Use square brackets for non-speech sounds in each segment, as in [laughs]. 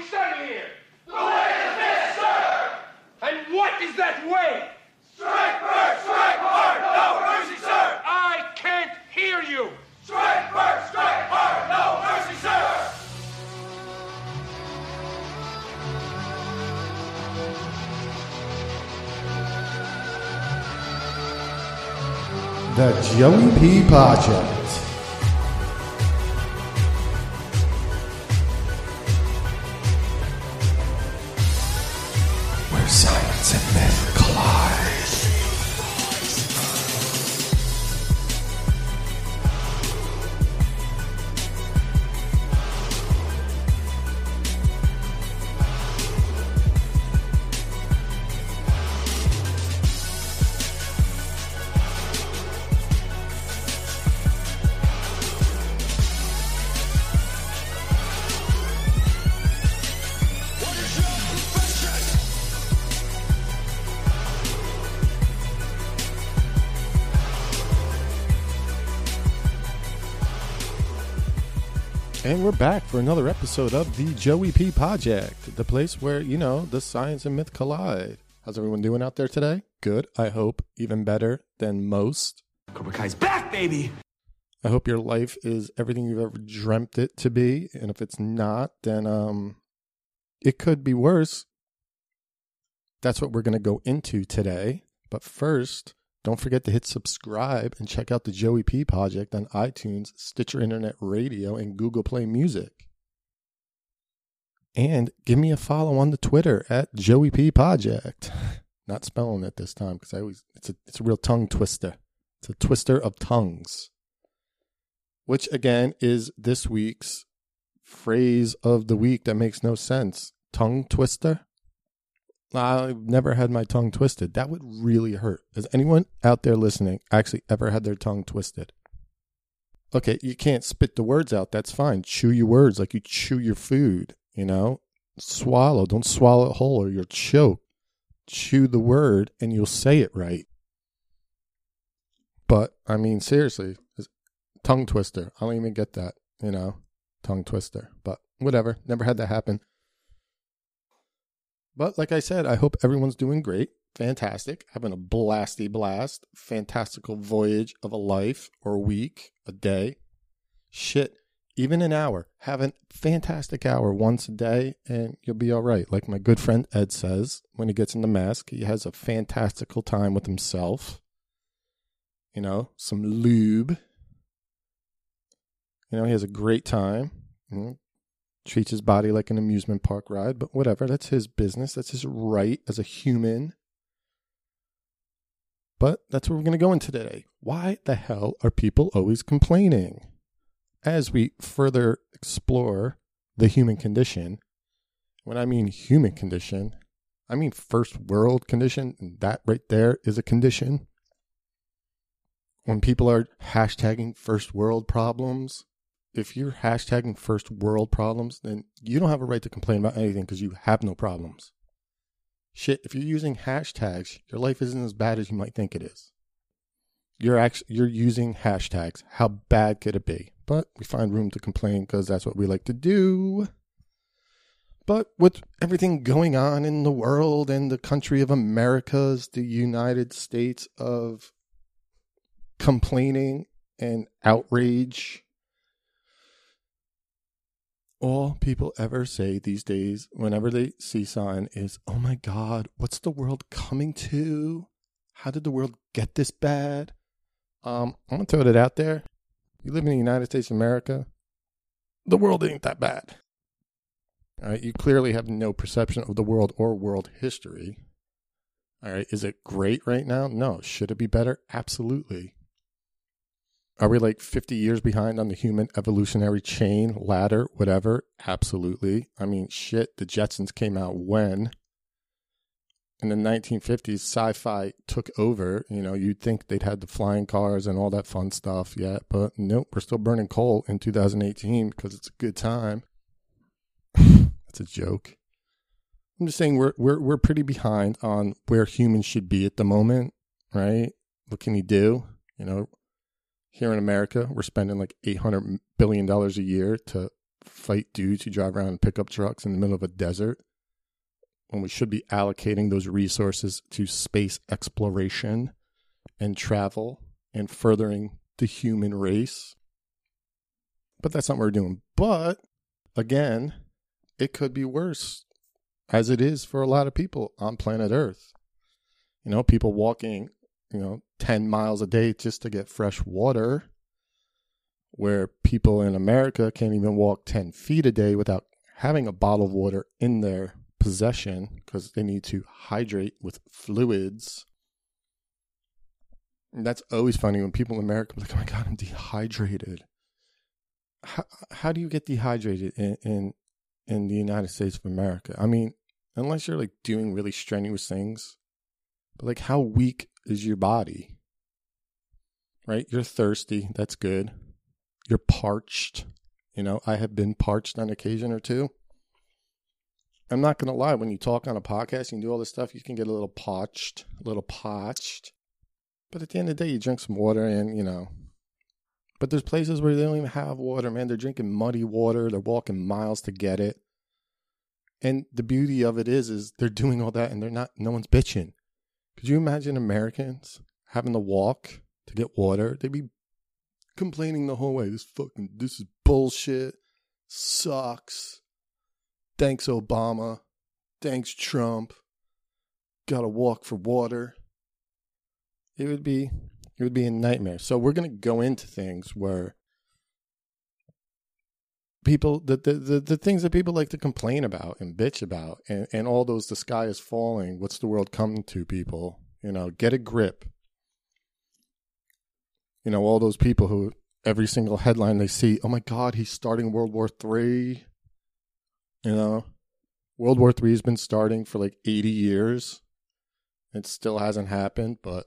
we starting here? The way of the fist, sir! And what is that way? Strike first, strike hard, no mercy, sir! I can't hear you! Strike first, strike hard, no mercy, sir! The Joey P Podject. For another episode of the Joey P Podject, the place where, you know, the science and myth collide. How's everyone doing out there today? Good, I hope. Even better than most. Cobra Kai's back, baby! I hope your life is everything you've ever dreamt it to be. And if it's not, then um it could be worse. That's what we're going to go into today. But first, don't forget to hit subscribe and check out the Joey P Podject on iTunes, Stitcher Internet Radio, and Google Play Music. And give me a follow on the Twitter at Joey P Podject. [laughs] Not spelling it this time because I always it's a it's a real tongue twister. It's a twister of tongues. Which again is this week's phrase of the week that makes no sense. Tongue twister? I've never had my tongue twisted. That would really hurt. Has anyone out there listening actually ever had their tongue twisted? Okay, you can't spit the words out. That's fine. Chew your words like you chew your food, you know? Swallow. Don't swallow it whole or you'll choke. Chew the word and you'll say it right. But, I mean, seriously, tongue twister. I don't even get that, you know? Tongue twister. But whatever. Never had that happen. But like I said, I hope everyone's doing great. Fantastic. Having a blasty blast. Fantastical voyage of a life or week, a day. Shit. Even an hour. Have a fantastic hour once a day and you'll be all right. Like my good friend Ed says, when he gets in the mask, he has a fantastical time with himself. You know, some lube. You know, he has a great time. You know, treats his body like an amusement park ride, but whatever, that's his business. That's his right as a human. But that's what we're going to go into today. Why the hell are people always complaining? As we further explore the human condition, when I mean human condition, I mean first world condition, and that right there is a condition. When people are hashtagging first world problems, if you're hashtagging first world problems, then you don't have a right to complain about anything because you have no problems. Shit, if you're using hashtags, your life isn't as bad as you might think it is. You're actually you're using hashtags. How bad could it be? But we find room to complain because that's what we like to do. But with everything going on in the world and the country of Americas, the United States of complaining and outrage all people ever say these days whenever they see sign is, oh my God, what's the world coming to? How did the world get this bad? Um, I'm to throw it out there. You live in the United States of America, the world ain't that bad. All right, you clearly have no perception of the world or world history. All right, is it great right now? No. Should it be better? Absolutely. Are we like 50 years behind on the human evolutionary chain, ladder, whatever? Absolutely. I mean, shit, the Jetsons came out when? In the 1950s, sci fi took over. You know, you'd think they'd had the flying cars and all that fun stuff yet, but nope, we're still burning coal in 2018 because it's a good time. [sighs] That's a joke. I'm just saying we're we're we're pretty behind on where humans should be at the moment, right? What can you do? You know, here in America, we're spending like eight hundred billion dollars a year to fight dudes who drive around in pickup trucks in the middle of a desert when we should be allocating those resources to space exploration and travel and furthering the human race. But that's not what we're doing. But again, it could be worse, as it is for a lot of people on planet Earth. You know, people walking, you know, 10 miles a day just to get fresh water, where people in America can't even walk 10 feet a day without having a bottle of water in their possession because they need to hydrate with fluids. And that's always funny when people in America are like, oh my God, I'm dehydrated. How, how do you get dehydrated in, in in the United States of America? I mean, unless you're like doing really strenuous things, but like how weak is your body? Right? You're thirsty. That's good. You're parched. You know, I have been parched on occasion or two. I'm not to lie. When you talk on a podcast, you can do all this stuff. You can get a little parched, a little parched. But at the end of the day, you drink some water and, you know. But there's places where they don't even have water, man. They're drinking muddy water. They're walking miles to get it. And the beauty of it is, is they're doing all that and they're not, no one's bitching. Could you imagine Americans having to walk to get water? They'd be complaining the whole way. This fucking, this is bullshit. Sucks Thanks, Obama. Thanks, Trump. Got to walk for water. It would be it would be a nightmare. So we're to go into things where people the, the, the the things that people like to complain about and bitch about and and all those the sky is falling what's the world coming to people you know get a grip you know all those people who every single headline they see oh my god he's starting world war 3 you know, World War Three has been starting for like 80 years. It still hasn't happened, but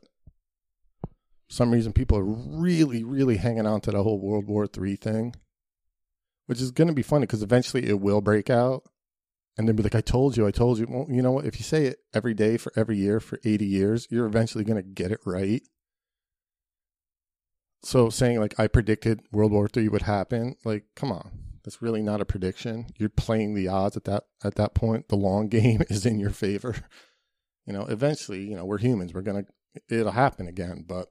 some reason people are really, really hanging on to the whole World War Three thing, which is going to be funny because eventually it will break out. And then be like, I told you, I told you. Well, you know what? If you say it every day for every year for 80 years, you're eventually going to get it right. So saying like I predicted World War Three would happen, like, come on. That's really not a prediction. You're playing the odds at that at that point. The long [laughs] game is in your favor. You know, eventually, you know, we're humans. We're gonna it'll happen again, but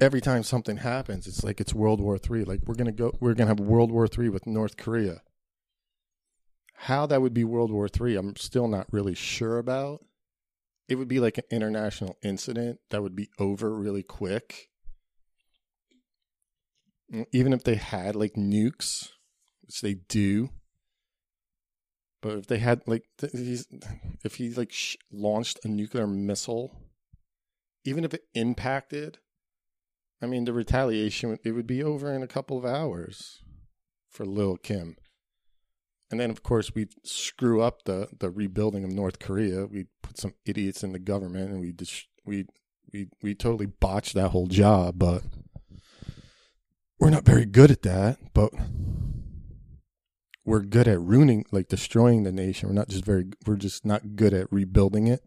every time something happens, it's like it's World War Three. Like we're gonna go we're gonna have World War Three with North Korea. How that would be World War Three, I'm still not really sure about. It would be like an international incident that would be over really quick even if they had like nukes, which they do, but if they had like if he like sh- launched a nuclear missile, even if it impacted, I mean the retaliation it would be over in a couple of hours for Lil Kim. And then of course we screw up the the rebuilding of North Korea. We put some idiots in the government and we just we we we totally botched that whole job, but we're not very good at that, but we're good at ruining, like destroying the nation. We're not just very, we're just not good at rebuilding it.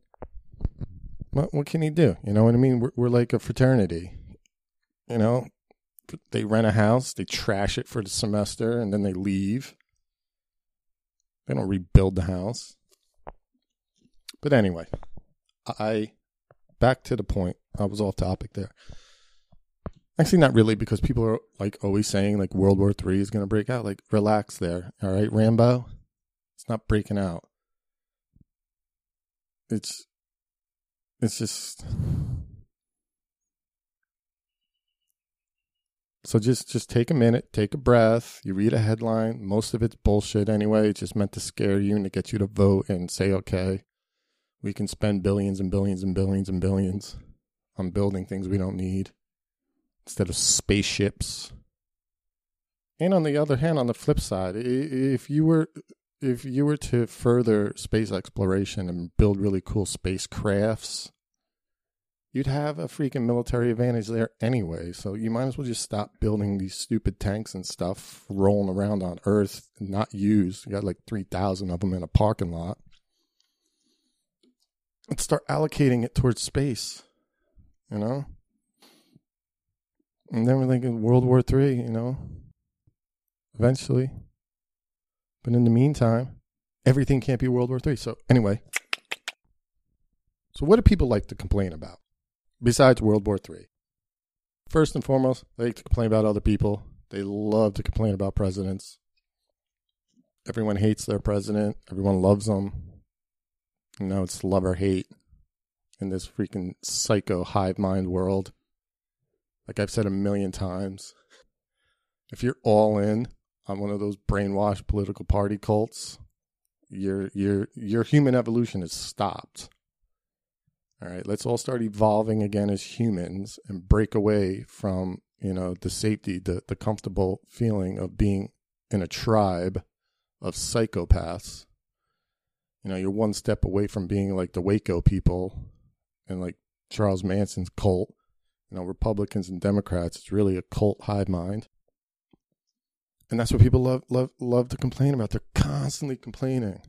What, what can he do? You know what I mean? We're, we're like a fraternity. You know, they rent a house, they trash it for the semester, and then they leave. They don't rebuild the house. But anyway, I back to the point. I was off topic there. Actually, not really, because people are like always saying like World War Three is going to break out. Like, relax there, all right, Rambo. It's not breaking out. It's, it's just. So just just take a minute, take a breath. You read a headline. Most of it's bullshit anyway. It's just meant to scare you and to get you to vote and say, okay, we can spend billions and billions and billions and billions on building things we don't need instead of spaceships. And on the other hand, on the flip side, if you were if you were to further space exploration and build really cool spacecrafts, you'd have a freaking military advantage there anyway. So you might as well just stop building these stupid tanks and stuff rolling around on Earth not used. You got like 3,000 of them in a parking lot. And start allocating it towards space, you know? And then we're thinking World War Three, you know, eventually. But in the meantime, everything can't be World War III. So, anyway, so what do people like to complain about besides World War III? First and foremost, they like to complain about other people. They love to complain about presidents. Everyone hates their president. Everyone loves them. You know, it's love or hate in this freaking psycho hive mind world. Like I've said a million times, if you're all in on one of those brainwashed political party cults, your your your human evolution is stopped. All right, let's all start evolving again as humans and break away from, you know, the safety, the the comfortable feeling of being in a tribe of psychopaths. You know, you're one step away from being like the Waco people and like Charles Manson's cult. You know, Republicans and Democrats, it's really a cult hive mind. And that's what people love love love to complain about. They're constantly complaining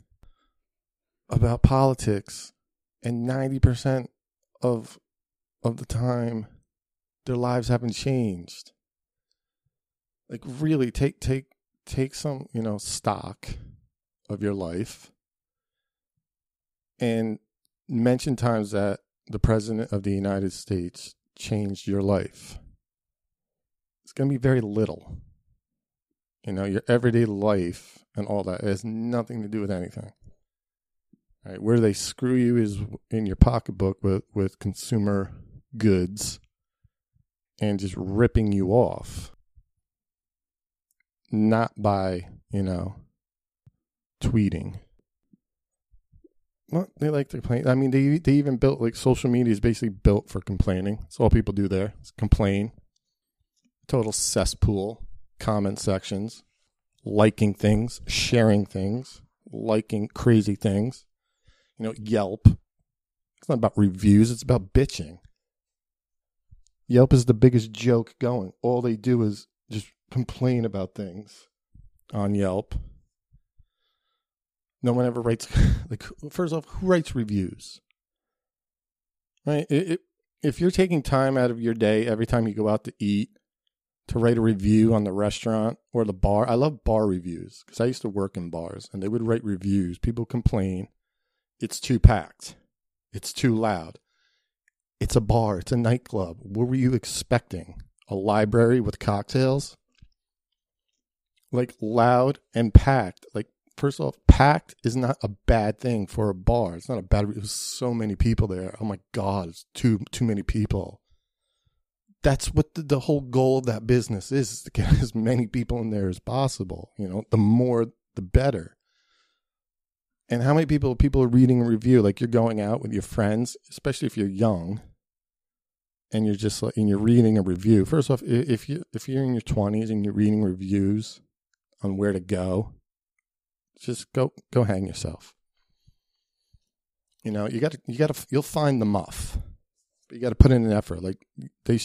about politics and 90% of of the time their lives haven't changed. Like really take take take some, you know, stock of your life and mention times that the president of the United States changed your life. It's going to be very little. You know, your everyday life and all that has nothing to do with anything. Right, where they screw you is in your pocketbook with, with consumer goods and just ripping you off not by, you know, tweeting. Well, they like to complain. I mean, they they even built like social media is basically built for complaining. That's all people do there. Is complain. Total cesspool. Comment sections, liking things, sharing things, liking crazy things. You know, Yelp. It's not about reviews. It's about bitching. Yelp is the biggest joke going. All they do is just complain about things on Yelp. No one ever writes [laughs] like first off, who writes reviews? Right? It, it, if you're taking time out of your day every time you go out to eat to write a review on the restaurant or the bar, I love bar reviews because I used to work in bars and they would write reviews. People complain, it's too packed, it's too loud. It's a bar, it's a nightclub. What were you expecting? A library with cocktails? like loud and packed. Like first off, packed is not a bad thing for a bar. It's not a bad. There's so many people there. Oh my god, it's too too many people. That's what the, the whole goal of that business is, is to get [laughs] as many people in there as possible. You know, the more the better. And how many people people are reading a review? Like you're going out with your friends, especially if you're young, and you're just like and you're reading a review. First off, if you if you're in your twenties and you're reading reviews, on where to go, just go go hang yourself. You know, you got to you got to you'll find the muff, but you got to put in an effort. Like they,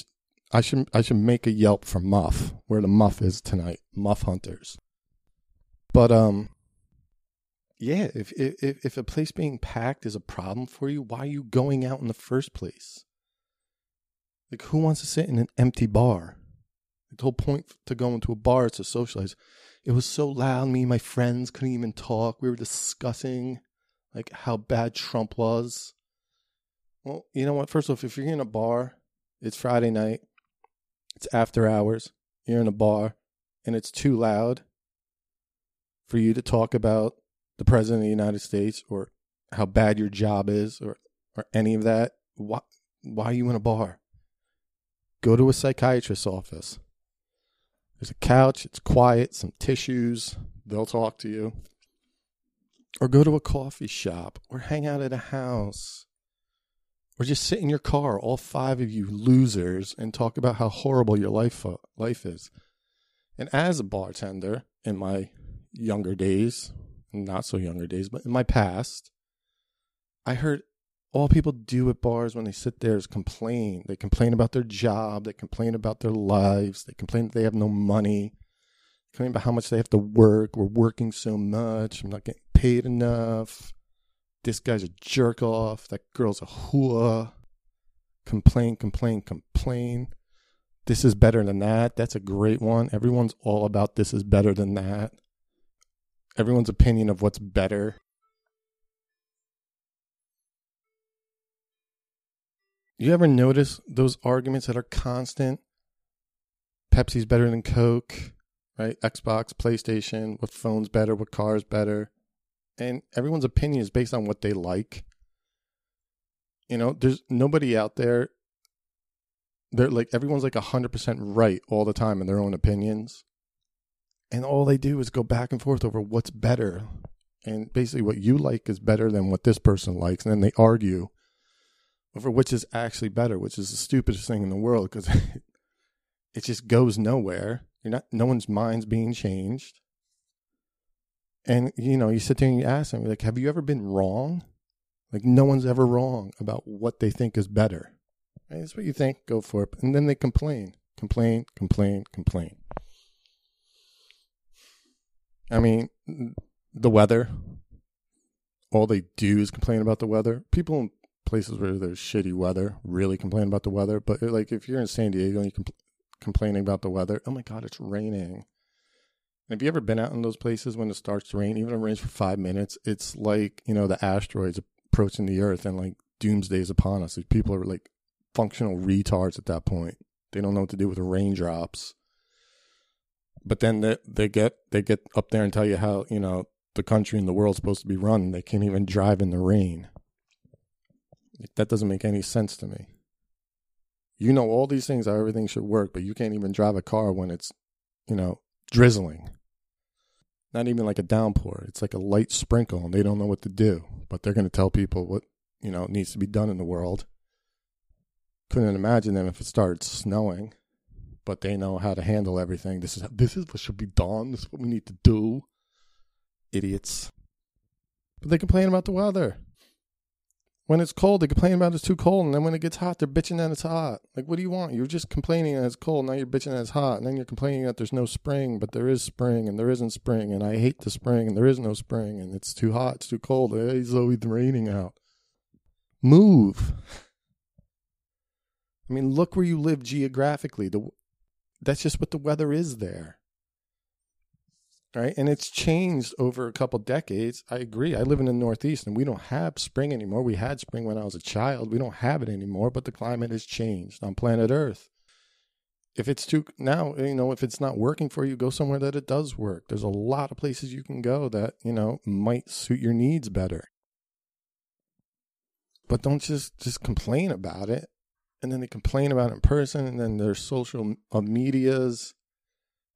I should I should make a Yelp for muff where the muff is tonight. Muff hunters. But um, yeah, if if if a place being packed is a problem for you, why are you going out in the first place? Like, who wants to sit in an empty bar? The whole point to going to a bar is to socialize. It was so loud. Me and my friends couldn't even talk. We were discussing like how bad Trump was. Well, you know what? First off, if you're in a bar, it's Friday night, it's after hours, you're in a bar, and it's too loud for you to talk about the president of the United States or how bad your job is or or any of that. Why why are you in a bar? Go to a psychiatrist's office. There's a couch, it's quiet, some tissues, they'll talk to you. Or go to a coffee shop, or hang out at a house, or just sit in your car, all five of you losers, and talk about how horrible your life, uh, life is. And as a bartender in my younger days, not so younger days, but in my past, I heard all people do at bars when they sit there is complain. They complain about their job. They complain about their lives. They complain that they have no money. They complain about how much they have to work. We're working so much. I'm not getting paid enough. This guy's a jerk off. That girl's a hua. Complain, complain, complain. this is better than that. That's a great one. Everyone's all about this is better than that. Everyone's opinion of what's better. You ever notice those arguments that are constant? Pepsi's better than Coke, right? Xbox, PlayStation, what phone's better, what car's better. And everyone's opinion is based on what they like. You know, there's nobody out there they're like everyone's like 100% right all the time in their own opinions and all they do is go back and forth over what's better and basically what you like is better than what this person likes and then they argue over which is actually better which is the stupidest thing in the world because [laughs] it just goes nowhere you're not no one's mind's being changed and you know you sit there and you ask them like have you ever been wrong like no one's ever wrong about what they think is better Hey, that's what you think. Go for it. And then they complain, complain, complain, complain. I mean, the weather. All they do is complain about the weather. People places where there's shitty weather really complain about the weather. But uh, like if you're in San Diego and you're compl- complaining about the weather, oh my god, it's raining. Have you ever been out in those places when it starts to rain? Even if it rains for five minutes, it's like you know the asteroids approaching the Earth and like doomsday is upon us. These people are like functional retards at that point. They don't know what to do with raindrops. But then they, they get they get up there and tell you how you know the country and the world's supposed to be run. They can't even drive in the rain. That doesn't make any sense to me. You know all these things how everything should work, but you can't even drive a car when it's you know drizzling. Not even like a downpour. It's like a light sprinkle, and they don't know what to do. But they're going to tell people what you know needs to be done in the world couldn't imagine them if it started snowing, but they know how to handle everything. This is this is what should be done. This is what we need to do. Idiots. But they complain about the weather. When it's cold, they complain about it's too cold, and then when it gets hot, they're bitching that it's hot. Like, what do you want? You're just complaining that it's cold. Now you're bitching that it's hot, and then you're complaining that there's no spring, but there is spring, and there isn't spring, and I hate the spring, and there is no spring, and it's too hot, it's too cold. It's always raining out. Move. I mean, look where you live geographically. The that's just what the weather is there. Right? And it's changed over a couple decades. I agree. I live in the Northeast and we don't have spring anymore. We had spring when I was a child. We don't have it anymore, but the climate has changed on planet Earth. If it's too now, you know, if it's not working for you, go somewhere that it does work. There's a lot of places you can go that, you know, might suit your needs better. But don't just just complain about it and then they complain about it in person, and then their social uh, medias,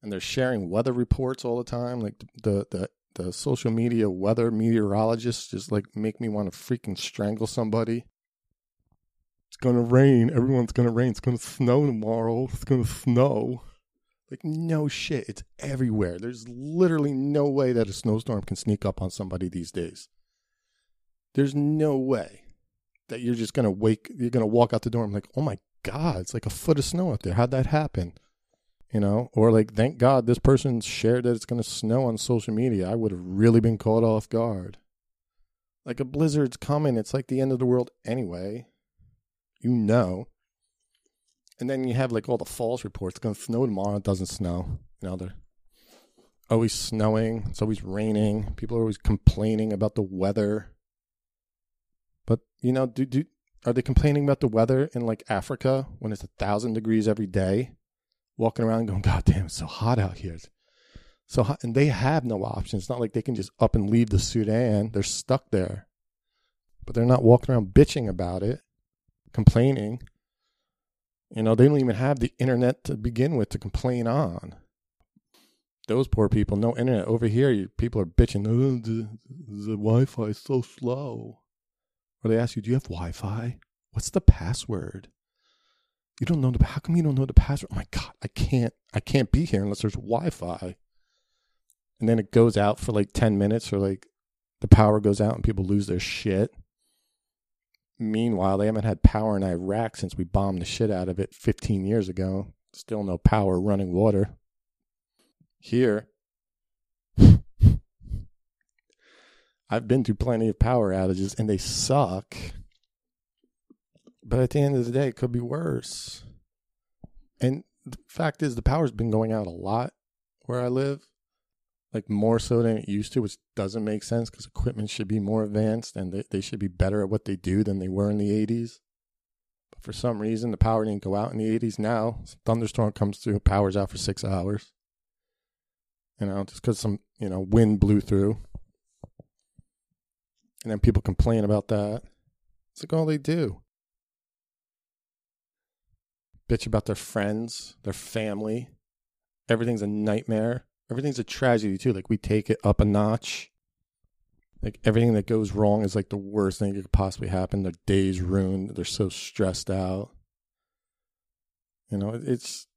and they're sharing weather reports all the time. Like the the the social media weather meteorologists just like make me want to freaking strangle somebody. It's gonna rain. Everyone's gonna rain. It's gonna snow tomorrow. It's gonna snow. Like no shit. It's everywhere. There's literally no way that a snowstorm can sneak up on somebody these days. There's no way that you're just gonna wake you're gonna walk out the door and be like oh my god it's like a foot of snow out there how'd that happen you know or like thank god this person shared that it's gonna snow on social media. I would have really been caught off guard. Like a blizzard's coming. It's like the end of the world anyway. You know. And then you have like all the false reports. It's gonna snow tomorrow. It doesn't snow. You know they're always snowing. It's always raining. People are always complaining about the weather. But you know, do do are they complaining about the weather in like Africa when it's a thousand degrees every day, walking around going, [laughs] "God damn, it's so hot out here." so hot, and they have no options. It's not like they can just up and leave the Sudan. They're stuck there, but they're not walking around bitching about it, complaining. You know, they don't even have the internet to begin with to complain on. Those poor people, no internet. Over here, people are bitching, oh, the, the Wi Fi is so slow. Or they ask you, Do you have Wi Fi? What's the password? You don't know the how come you don't know the password? Oh my god, I can't I can't be here unless there's Wi Fi. And then it goes out for like ten minutes or like the power goes out and people lose their shit. Meanwhile, they haven't had power in Iraq since we bombed the shit out of it 15 years ago. Still no power, running water. Here, [laughs] I've been through plenty of power outages and they suck. But at the end of the day, it could be worse. And the fact is, the power's been going out a lot where I live, like more so than it used to, which doesn't make sense because equipment should be more advanced and they, they should be better at what they do than they were in the 80s. But for some reason, the power didn't go out in the 80s. Now, thunderstorm comes through, power's out for six hours. You know, just because some, you know, wind blew through. And then people complain about that. It's like all they do. Bitch about their friends, their family. Everything's a nightmare. Everything's a tragedy too. Like we take it up a notch. Like everything that goes wrong is like the worst thing that could possibly happen. Their day's ruined. They're so stressed out. You know, it's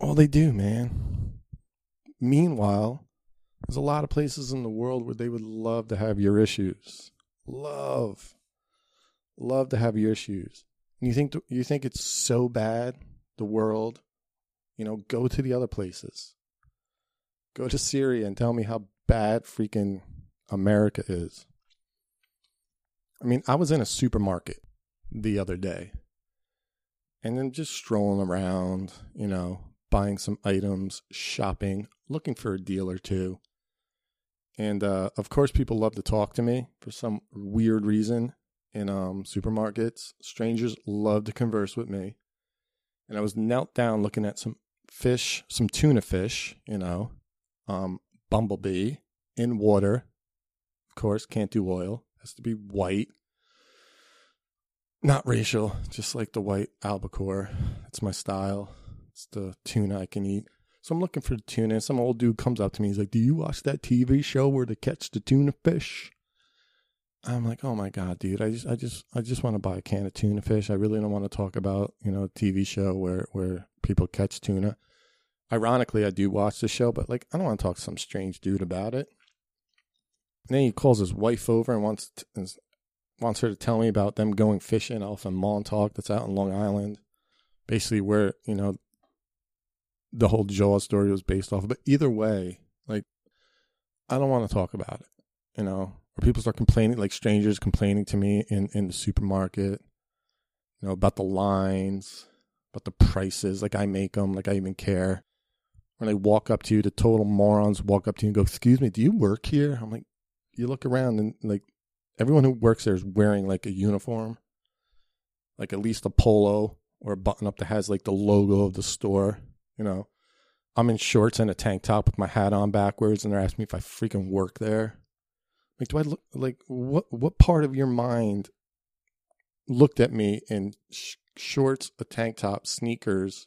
all they do, man. Meanwhile, there's a lot of places in the world where they would love to have your issues. Love. Love to have your issues. You think you think it's so bad, the world? You know, go to the other places. Go to Syria and tell me how bad freaking America is. I mean, I was in a supermarket the other day and then just strolling around, you know, buying some items, shopping, looking for a deal or two. And uh, of course, people love to talk to me for some weird reason in um, supermarkets. Strangers love to converse with me. And I was knelt down looking at some fish, some tuna fish, you know, um, bumblebee in water. Of course, can't do oil, has to be white. Not racial, just like the white albacore. That's my style. It's the tuna I can eat. So I'm looking for the tuna. Some old dude comes up to me. He's like, "Do you watch that TV show where they catch the tuna fish?" I'm like, "Oh my god, dude! I just, I just, I just want to buy a can of tuna fish. I really don't want to talk about, you know, a TV show where where people catch tuna. Ironically, I do watch the show, but like, I don't want to talk to some strange dude about it." And then he calls his wife over and wants wants her to tell me about them going fishing off in Montauk, that's out in Long Island, basically where you know the whole Jaws story was based off of. But either way, like, I don't want to talk about it, you know, or people start complaining, like strangers complaining to me in, in the supermarket, you know, about the lines, about the prices, like I make them, like I even care. When they walk up to you, the total morons walk up to you and go, Excuse me, do you work here? I'm like, You look around and like everyone who works there is wearing like a uniform, like at least a polo or a button up that has like the logo of the store. You know, I'm in shorts and a tank top with my hat on backwards, and they're asking me if I freaking work there. Like, do I look like what? What part of your mind looked at me in sh- shorts, a tank top, sneakers,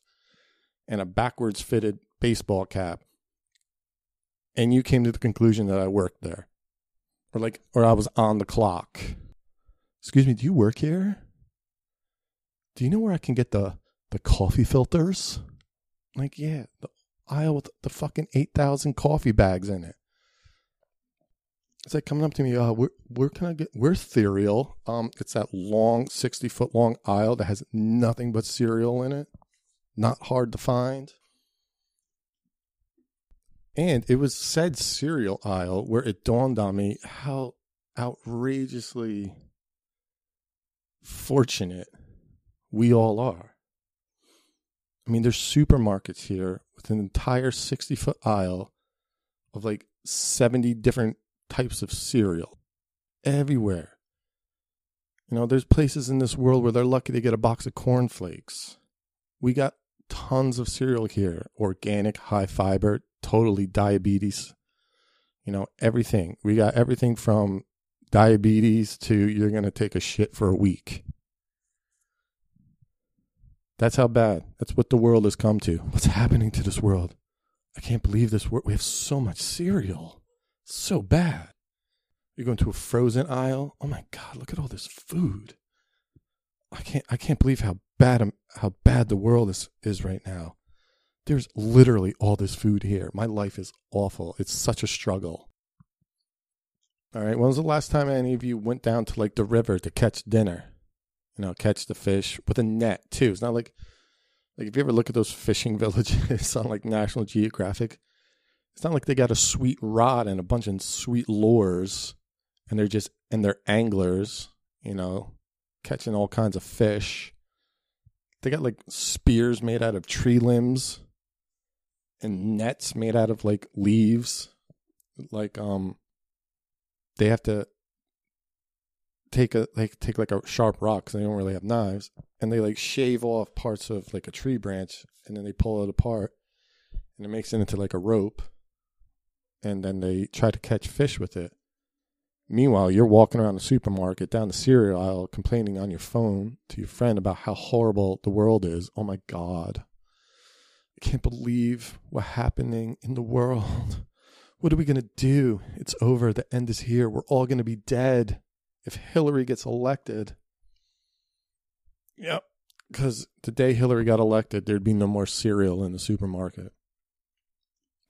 and a backwards fitted baseball cap, and you came to the conclusion that I worked there, or like, or I was on the clock? Excuse me, do you work here? Do you know where I can get the the coffee filters? Like, yeah, the aisle with the fucking 8,000 coffee bags in it. It's like coming up to me, uh, where, where can I get, where's cereal? Um, it's that long, 60 foot long aisle that has nothing but cereal in it. Not hard to find. And it was said cereal aisle where it dawned on me how outrageously fortunate we all are. I mean, there's supermarkets here with an entire 60 foot aisle of like 70 different types of cereal everywhere. You know, there's places in this world where they're lucky to get a box of cornflakes. We got tons of cereal here organic, high fiber, totally diabetes. You know, everything. We got everything from diabetes to you're going to take a shit for a week. That's how bad. That's what the world has come to. What's happening to this world? I can't believe this world. We have so much cereal. So bad. You go into a frozen aisle. Oh my god, look at all this food. I can't I can't believe how bad how bad the world is is right now. There's literally all this food here. My life is awful. It's such a struggle. All right, when was the last time any of you went down to like the river to catch dinner? you know, catch the fish with a net too. It's not like like if you ever look at those fishing [laughs] villages on like National Geographic, it's not like they got a sweet rod and a bunch of sweet lures and they're just and they're anglers, you know, catching all kinds of fish. they got like spears made out of tree limbs and nets made out of like leaves. Like um they have to take a like take like a sharp rock because they don't really have knives and they like shave off parts of like a tree branch and then they pull it apart and it makes it into like a rope and then they try to catch fish with it. Meanwhile you're walking around the supermarket down the cereal aisle complaining on your phone to your friend about how horrible the world is. Oh my god. I can't believe what's happening in the world. [laughs] What are we going to do? It's over. The end is here. We're all going to be dead if Hillary gets elected. Yep. Because the day Hillary got elected, there'd be no more cereal in the supermarket.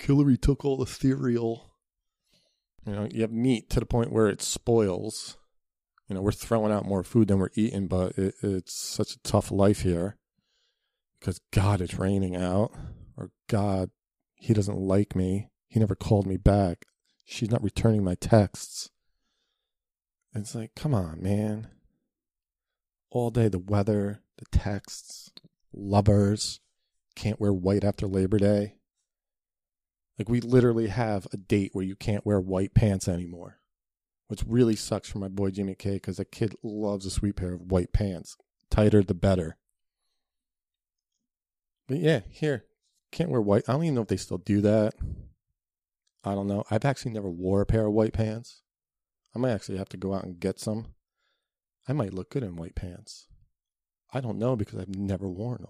Hillary took all the. You know, you have meat to the point where it spoils. You know, we're throwing out more food than we're eating, but it, it's such a tough life here because God, it's raining out, or God, He doesn't like me. He never called me back. She's not returning my texts. It's like, come on, man. All day, the weather, the texts, lovers, can't wear white after Labor Day. Like, we literally have a date where you can't wear white pants anymore. Which really sucks for my boy Jimmy K because that kid loves a sweet pair of white pants. Tighter, the better. But yeah, here, can't wear white. I don't even know if they still do that. I don't know. I've actually never wore a pair of white pants. I might actually have to go out and get some. I might look good in white pants. I don't know because I've never worn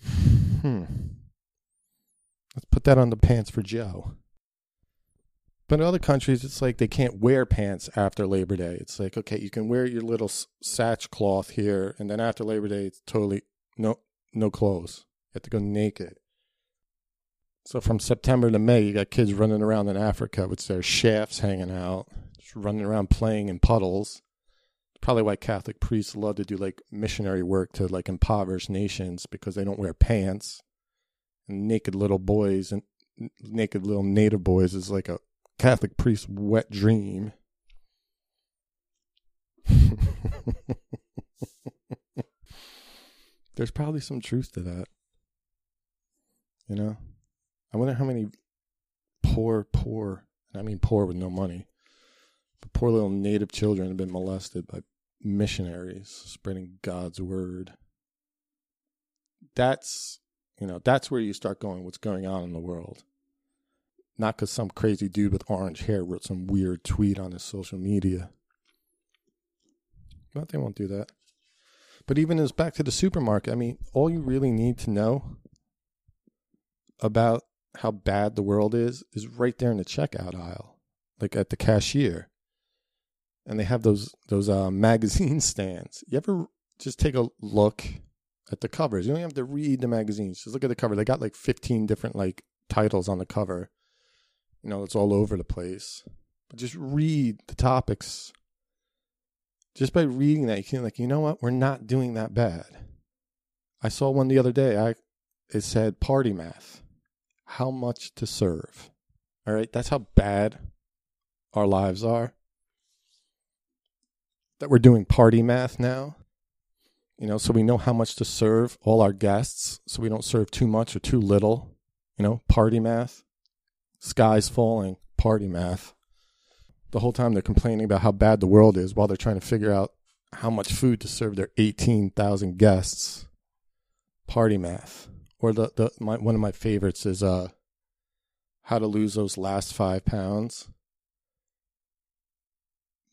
them. [sighs] hmm. Let's put that on the pants for Joe. But in other countries, it's like they can't wear pants after Labor Day. It's like, okay, you can wear your little satch cloth here, and then after Labor Day, it's totally no no clothes. You have to go naked. So from September to May, you got kids running around in Africa with their shafts hanging out, just running around playing in puddles. Probably why Catholic priests love to do like missionary work to like impoverished nations because they don't wear pants. Naked little boys and naked little native boys is like a Catholic priest's wet dream. [laughs] There's probably some truth to that. You know? I wonder how many poor, poor, and I mean poor with no money, but poor little native children have been molested by missionaries spreading God's word. That's, you know, that's where you start going, what's going on in the world. Not because some crazy dude with orange hair wrote some weird tweet on his social media. But they won't do that. But even as back to the supermarket, I mean, all you really need to know about how bad the world is is right there in the checkout aisle, like at the cashier. And they have those those uh, [laughs] magazine stands. You ever just take a look at the covers? You don't have to read the magazines. Just look at the cover. They got like 15 different like titles on the cover. You know, it's all over the place. But just read the topics. Just by reading that, you can like, you know what? We're not doing that bad. I saw one the other day. I it said party math how much to serve. All right, that's how bad our lives are. That we're doing party math now. You know, so we know how much to serve all our guests, so we don't serve too much or too little. You know, party math. Sky's falling, party math. The whole time they're complaining about how bad the world is while they're trying to figure out how much food to serve their 18,000 guests. Party math or the the my, one of my favorites is uh how to lose those last five pounds.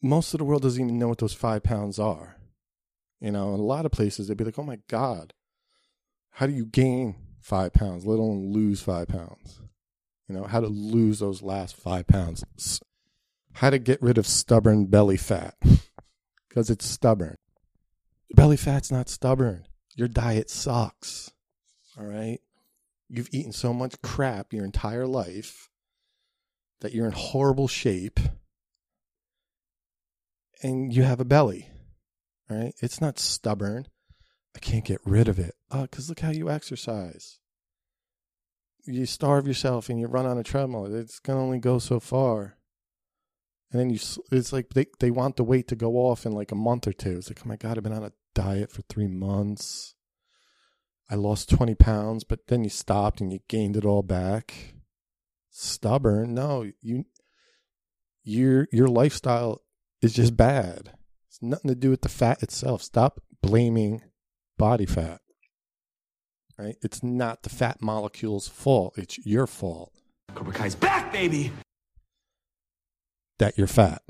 Most of the world doesn't even know what those five pounds are. You know, in a lot of places they'd be like, "Oh my god, how do you gain five pounds, let alone lose five pounds?" You know, how to lose those last five pounds, how to get rid of stubborn belly fat [laughs] because it's stubborn. Belly fat's not stubborn. Your diet sucks. All right. You've eaten so much crap your entire life that you're in horrible shape and you have a belly. Right. It's not stubborn. I can't get rid of it. Uh, because look how you exercise. You starve yourself and you run on a treadmill. It's going to only go so far. And then you, it's like they, they want the weight to go off in like a month or two. It's like, oh my God, I've been on a diet for three months. I lost 20 pounds, but then you stopped and you gained it all back. Stubborn. No, you your your lifestyle is just bad. It's nothing to do with the fat itself. Stop blaming body fat. Right? It's not the fat molecule's fault. It's your fault Cobra Kai's back, baby. that you're fat.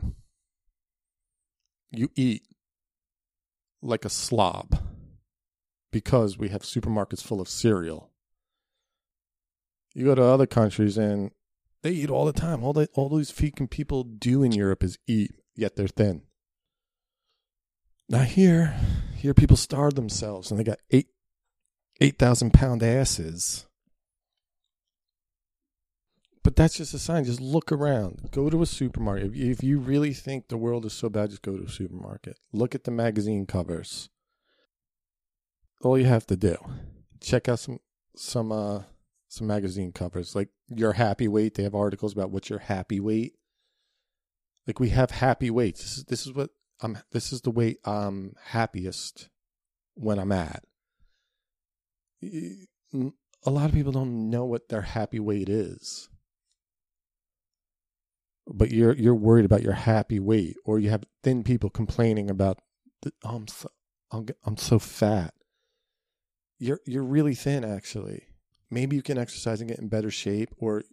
You eat like a slob because we have supermarkets full of cereal. You go to other countries and they eat all the time. All that all these freaking people do in Europe is eat, yet they're thin. Now here, here people starve themselves and they got eight eight thousand pound asses. But that's just a sign. Just look around. Go to a supermarket. If you, really think the world is so bad, just go to a supermarket. Look at the magazine covers. All you have to do, check out some some uh some magazine covers like your happy weight. They have articles about what's your happy weight. Like we have happy weights. This is this is what I'm. This is the weight I'm happiest when I'm at. A lot of people don't know what their happy weight is but you're you're worried about your happy weight, or you have thin people complaining about, the, oh, I'm so I'm, I'm so fat. You're you're really thin, actually. Maybe you can exercise and get in better shape, or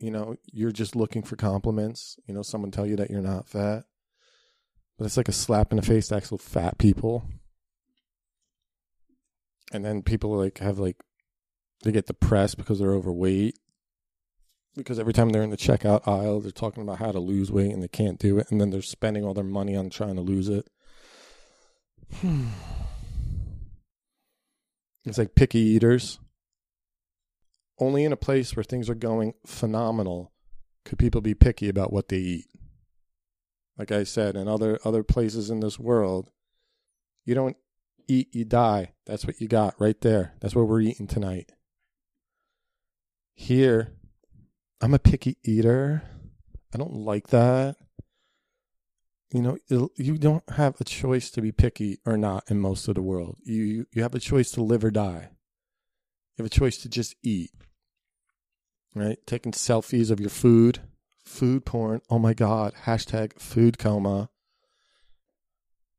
you know you're just looking for compliments. You know, someone tell you that you're not fat, but it's like a slap in the face to actual fat people. And then people like have like they get depressed because they're overweight because every time they're in the checkout aisle, they're talking about how to lose weight and they can't do it, and then they're spending all their money on trying to lose it. [sighs] it's like picky eaters. Only in a place where things are going phenomenal could people be picky about what they eat. Like I said, in other other places in this world, you don't eat, you die. That's what you got right there. That's what we're eating tonight. Here, I'm a picky eater. I don't like that. You know, you don't have a choice to be picky or not in most of the world. You you have a choice to live or die. You have a choice to just eat. Right? Taking selfies of your food, food porn. Oh my god, hashtag food coma.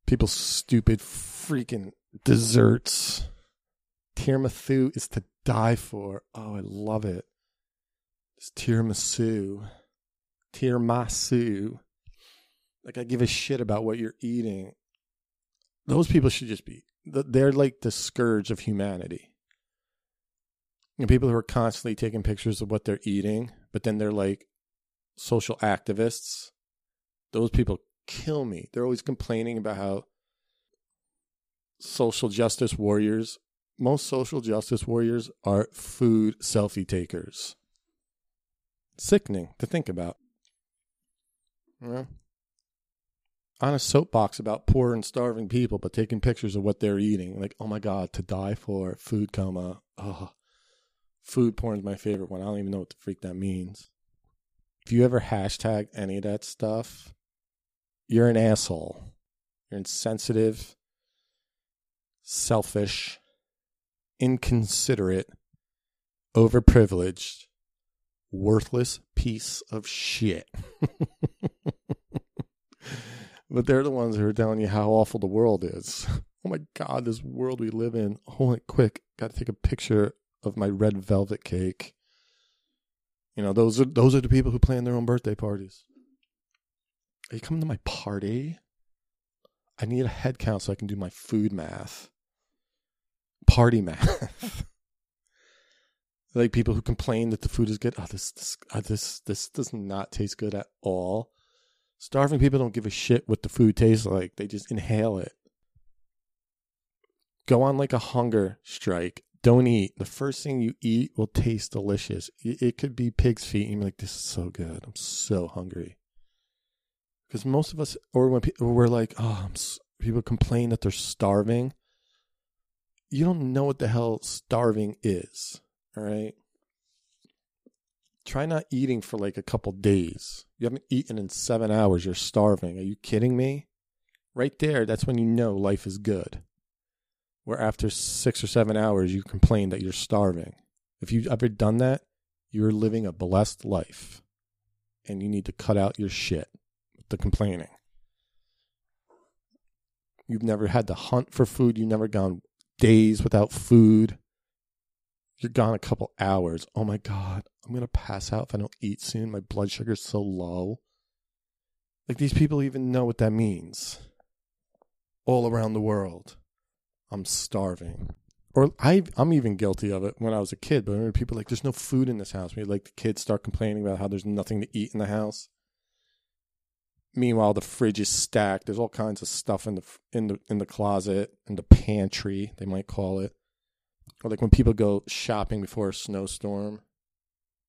People's stupid freaking desserts. Tiramisu is to die for. Oh, I love it. It's tiramisu. Tiramisu. Like I give a shit about what you're eating. Those people should just be. They're like the scourge of humanity. And people who are constantly taking pictures of what they're eating, but then they're like social activists. Those people kill me. They're always complaining about how social justice warriors, most social justice warriors are food selfie takers sickening to think about. Yeah. On a soapbox about poor and starving people, but taking pictures of what they're eating. Like, oh my God, to die for, food coma. Oh, food porn is my favorite one. I don't even know what the freak that means. If you ever hashtag any of that stuff, you're an asshole. You're insensitive, selfish, inconsiderate, overprivileged, worthless piece of shit. [laughs] but they're the ones who are telling you how awful the world is. [laughs] Oh my God, this world we live in. Hold it quick. Got to take a picture of my red velvet cake. You know, those are those are the people who plan their own birthday parties. Are you coming to my party? I need a head count so I can do my food math. Party math. [laughs] like people who complain that the food is good. Oh, this this uh, this this does not taste good at all. Starving people don't give a shit what the food tastes like. They just inhale it. Go on like a hunger strike. Don't eat. The first thing you eat will taste delicious. It could be pig's feet. And you're like, this is so good. I'm so hungry. Because most of us, or when people, we're like, oh, I'm, people complain that they're starving. You don't know what the hell starving is. All right. Try not eating for like a couple days. You haven't eaten in seven hours. You're starving. Are you kidding me? Right there, that's when you know life is good. Where after six or seven hours you complain that you're starving. If you've ever done that, you're living a blessed life. And you need to cut out your shit with the complaining. You've never had to hunt for food. You've never gone days without food. You're gone a couple hours. Oh my God, I'm going to pass out if I don't eat soon. My blood sugar's so low. Like these people even know what that means. All around the world, I'm starving. Or I, I'm even guilty of it when I was a kid. But I remember people like, "There's no food in this house." We like the kids start complaining about how there's nothing to eat in the house. Meanwhile, the fridge is stacked. There's all kinds of stuff in the in the in the closet, in the pantry, they might call it. Or like when people go shopping before a snowstorm,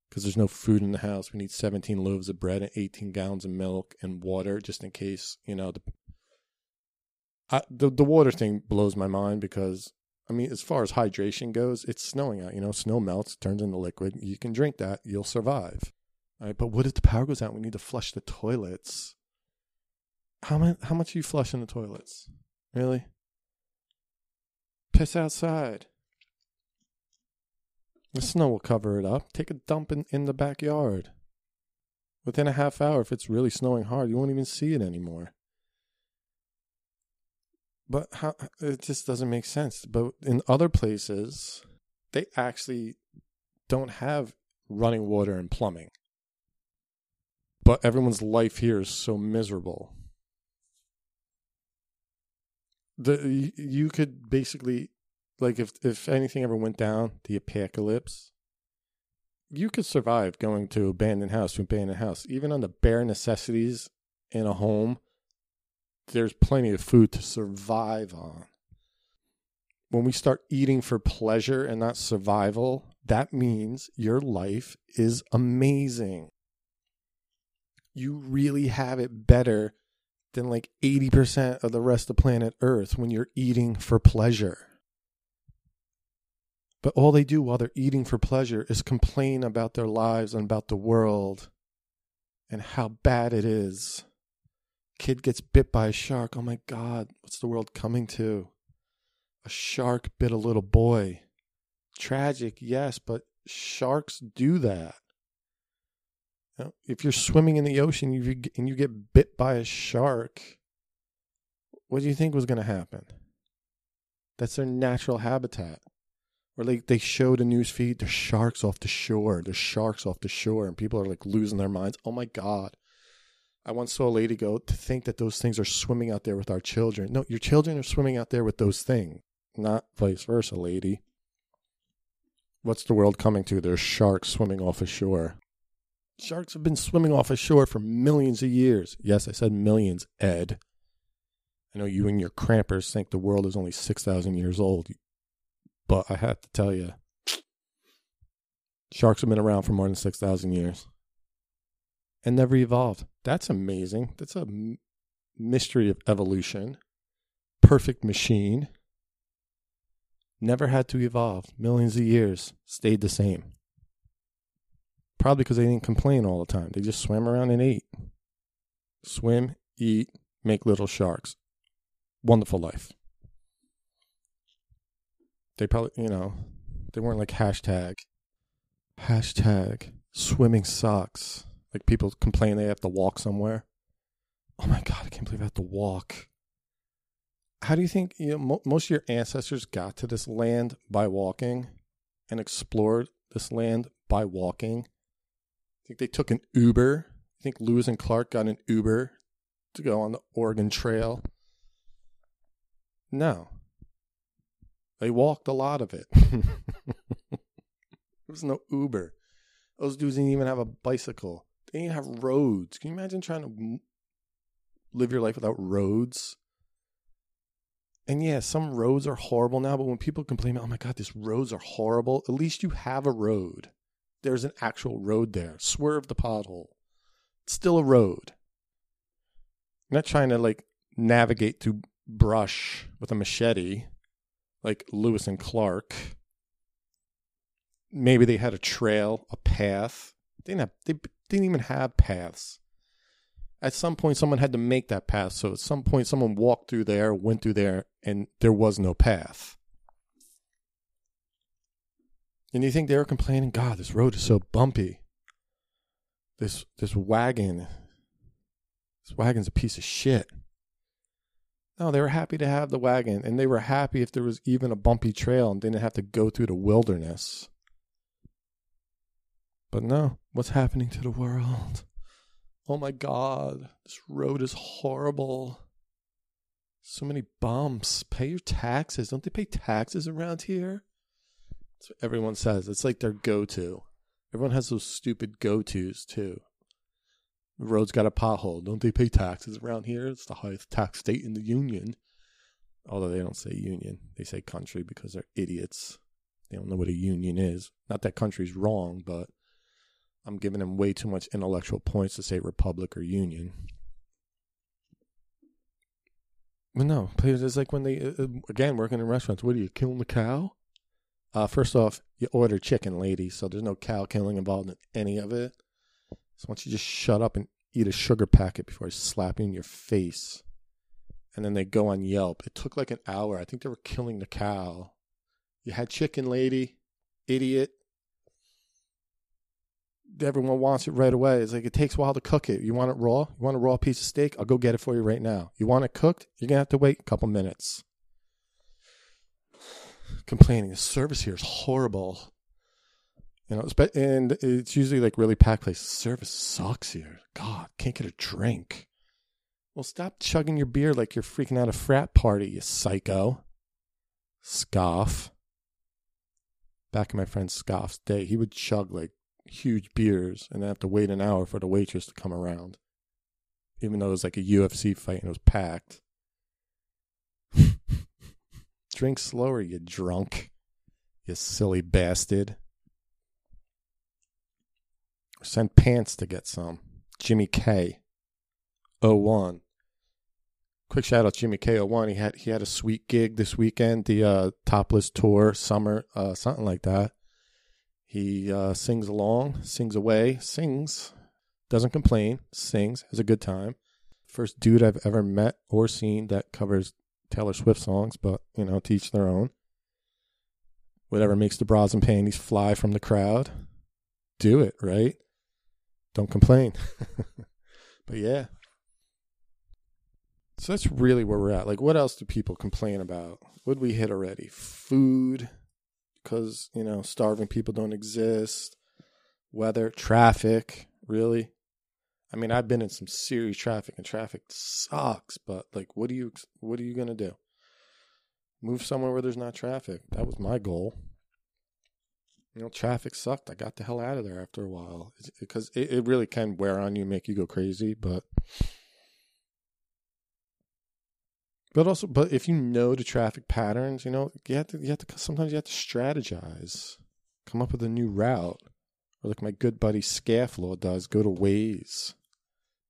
because there's no food in the house. We need 17 loaves of bread and 18 gallons of milk and water, just in case you know the. I, the the water thing blows my mind because I mean, as far as hydration goes, it's snowing out. You know, snow melts, turns into liquid. You can drink that, you'll survive. All right, but what if the power goes out? We need to flush the toilets. How much? How much are you flushing the toilets? Really? Piss outside. The snow will cover it up. Take a dump in, in the backyard. Within a half hour, if it's really snowing hard, you won't even see it anymore. But how it just doesn't make sense. But in other places, they actually don't have running water and plumbing. But everyone's life here is so miserable. The you could basically like if if anything ever went down, the apocalypse, you could survive going to abandoned house to abandoned house, even on the bare necessities in a home. There's plenty of food to survive on. When we start eating for pleasure and not survival, that means your life is amazing. You really have it better than like 80% of the rest of planet Earth when you're eating for pleasure. But all they do while they're eating for pleasure is complain about their lives and about the world and how bad it is. Kid gets bit by a shark. Oh my God, what's the world coming to? A shark bit a little boy. Tragic, yes, but sharks do that. If you're swimming in the ocean and you get bit by a shark, what do you think was going to happen? That's their natural habitat. Or like they showed a news feed, there's sharks off the shore. There's sharks off the shore, and people are like losing their minds. Oh my god! I once saw a lady go to think that those things are swimming out there with our children. No, your children are swimming out there with those things, not vice versa, lady. What's the world coming to? There's sharks swimming off a shore. Sharks have been swimming off a shore for millions of years. Yes, I said millions, Ed. I know you and your crampers think the world is only 6,000 years old. But I have to tell you, sharks have been around for more than 6,000 years and never evolved. That's amazing. That's a m- mystery of evolution. Perfect machine. Never had to evolve. Millions of years. Stayed the same. Probably because they didn't complain all the time. They just swam around and ate. Swim, eat, make little sharks. Wonderful life they probably you know they weren't like hashtag hashtag swimming sucks like people complain they have to walk somewhere oh my god i can't believe i have to walk how do you think you know mo- most of your ancestors got to this land by walking and explored this land by walking i think they took an uber i think lewis and clark got an uber to go on the oregon trail no they walked a lot of it. [laughs] there was no Uber. Those dudes didn't even have a bicycle. They didn't have roads. Can you imagine trying to live your life without roads? And yeah, some roads are horrible now, but when people complain, oh my God, these roads are horrible, at least you have a road. There's an actual road there. Swerve the pothole. It's still a road. You're not trying to like navigate through brush with a machete like Lewis and Clark. Maybe they had a trail, a path. They didn't have, they didn't even have paths. At some point, someone had to make that path. So at some point, someone walked through there, went through there, and there was no path. And you think they were complaining, God, this road is so bumpy. This this wagon, this wagon's a piece of shit. No, they were happy to have the wagon, and they were happy if there was even a bumpy trail and didn't have to go through the wilderness. But no, what's happening to the world? Oh my god, this road is horrible. So many bumps. Pay your taxes. Don't they pay taxes around here? That's what everyone says. It's like their go to. Everyone has those stupid go tos too. The road's got a pothole. Don't they pay taxes around here? It's the highest tax state in the union. Although they don't say union, they say country because they're idiots. They don't know what a union is. Not that country's wrong, but I'm giving them way too much intellectual points to say republic or union. But no, please it's like when they, uh, uh, again, working in restaurants, what are you, killing the cow? Uh, first off, you order chicken, lady, so there's no cow killing involved in any of it. So why don't you just shut up and eat a sugar packet before I slap you in your face? And then they go on Yelp. It took like an hour. I think they were killing the cow. You had chicken, lady, idiot everyone wants it right away. It's like it takes a while to cook it. You want it raw? You want a raw piece of steak? I'll go get it for you right now. You want it cooked? You're gonna have to wait a couple minutes. Complaining, the service here is horrible. You know, and it's usually like really packed places. Service sucks here. God, can't get a drink. Well, stop chugging your beer like you're freaking out a frat party, you psycho. Scoff. Back in my friend Scoff's day, he would chug like huge beers and then have to wait an hour for the waitress to come around. Even though it was like a UFC fight and it was packed. [laughs] Drink slower, you drunk. You silly bastard. Send pants to get some. Jimmy K. 01. Quick shout out Jimmy K. 01. He had he had a sweet gig this weekend, the uh, topless tour, summer, uh, something like that. He uh, sings along, sings away, sings, doesn't complain, sings, has a good time. First dude I've ever met or seen that covers Taylor Swift songs, but, you know, teach their own. Whatever makes the bras and panties fly from the crowd, do it, right? Don't complain. [laughs] but yeah. So that's really where we're at. Like, what else do people complain about? What we hit already? Food, because you know starving people don't exist. Weather, traffic, really. I mean, I've been in some serious traffic, and traffic sucks. But like, what are you what are you gonna do? Move somewhere where there's not traffic. That was my goal. You know, traffic sucked. I got the hell out of there after a while because it, it really can wear on you, make you go crazy. But But also, but if you know the traffic patterns, you know you have to. You have to. Sometimes you have to strategize, come up with a new route, or like my good buddy Scafflaw does, go to Waze,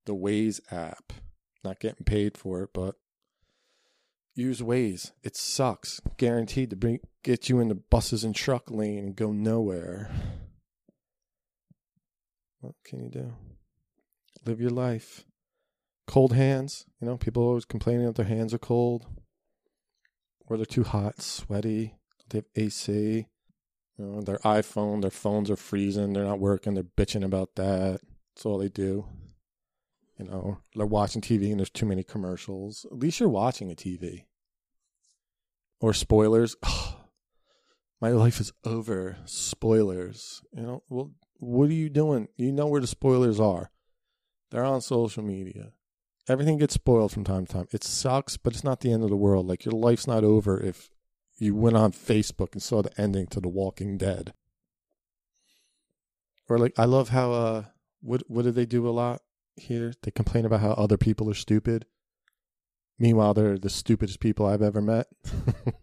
the Waze app. Not getting paid for it, but use Waze. It sucks. Guaranteed to bring get you in the buses and truck lane and go nowhere. What can you do? Live your life cold hands. You know, people always complaining that their hands are cold or they're too hot, sweaty. They have AC. You know, their iPhone, their phones are freezing. They're not working. They're bitching about that. That's all they do. You know, they're watching TV and there's too many commercials. At least you're watching a TV. Or spoilers. [sighs] my life is over. Spoilers. You know, well, what are you doing? You know where the spoilers are. They're on social media everything gets spoiled from time to time. It sucks, but it's not the end of the world. Like your life's not over if you went on Facebook and saw the ending to The Walking Dead. Or like I love how uh what what do they do a lot here? They complain about how other people are stupid. Meanwhile, they're the stupidest people I've ever met.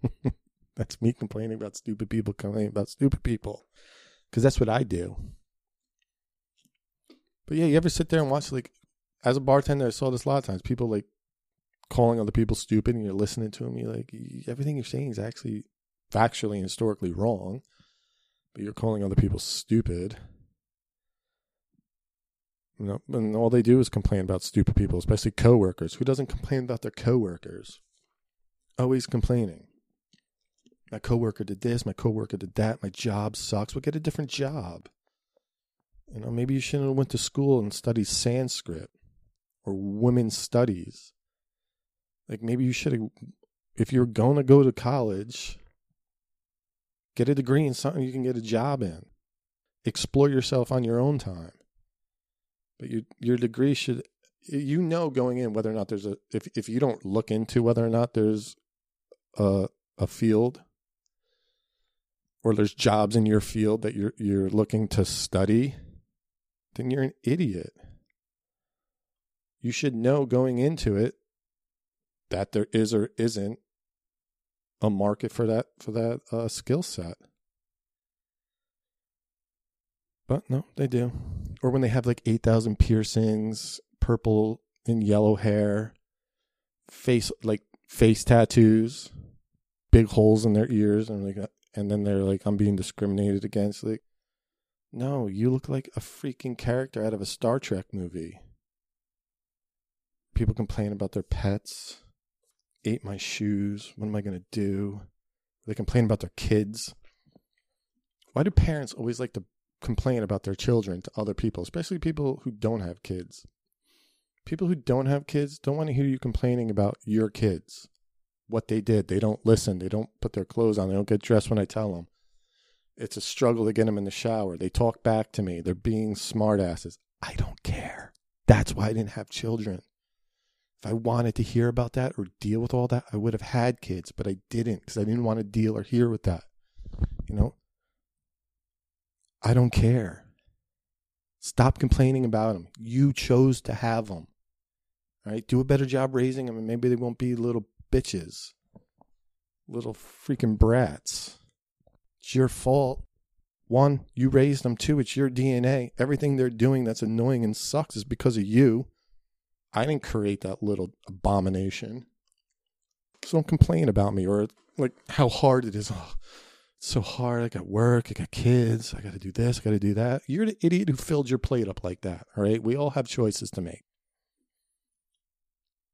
[laughs] that's me complaining about stupid people complaining about stupid people. Because that's what I do. But yeah, you ever sit there and watch like as a bartender, I saw this a lot of times. People like calling other people stupid, and you're listening to them. You're like, everything you're saying is actually factually and historically wrong, but you're calling other people stupid. You know, and all they do is complain about stupid people, especially coworkers. Who doesn't complain about their coworkers? Always complaining. My coworker did this, my coworker did that, my job sucks. Well, get a different job. You know, maybe you shouldn't have went to school and studied Sanskrit or women's studies. Like maybe you should if you're going to go to college, get a degree in something you can get a job in. Explore yourself on your own time. But your your degree should you know going in whether or not there's a if if you don't look into whether or not there's a a field or there's jobs in your field that you're you're looking to study, then you're an idiot. You should know going into it that there is or isn't a market for that for that uh, skill set. But no, they do. Or when they have like eight thousand piercings, purple and yellow hair, face like face tattoos, big holes in their ears, and like, and then they're like, "I'm being discriminated against." Like, no, you look like a freaking character out of a Star Trek movie. People complain about their pets ate my shoes. What am I going to do? They complain about their kids. Why do parents always like to complain about their children to other people, especially people who don't have kids? People who don't have kids don't want to hear you complaining about your kids, what they did. They don't listen. They don't put their clothes on. They don't get dressed when I tell them. It's a struggle to get them in the shower. They talk back to me. They're being smartasses. I don't care. That's why I didn't have children. If I wanted to hear about that or deal with all that, I would have had kids, but I didn't because I didn't want to deal or hear with that. You know, I don't care. Stop complaining about them. You chose to have them. All right, do a better job raising them, and maybe they won't be little bitches, little freaking brats. It's your fault. One, you raised them. Two, it's your DNA. Everything they're doing that's annoying and sucks is because of you. I didn't create that little abomination. So don't complain about me or like how hard it is. Oh, it's so hard. I got work. I got kids. I got to do this. I got to do that. You're the idiot who filled your plate up like that. All right. We all have choices to make.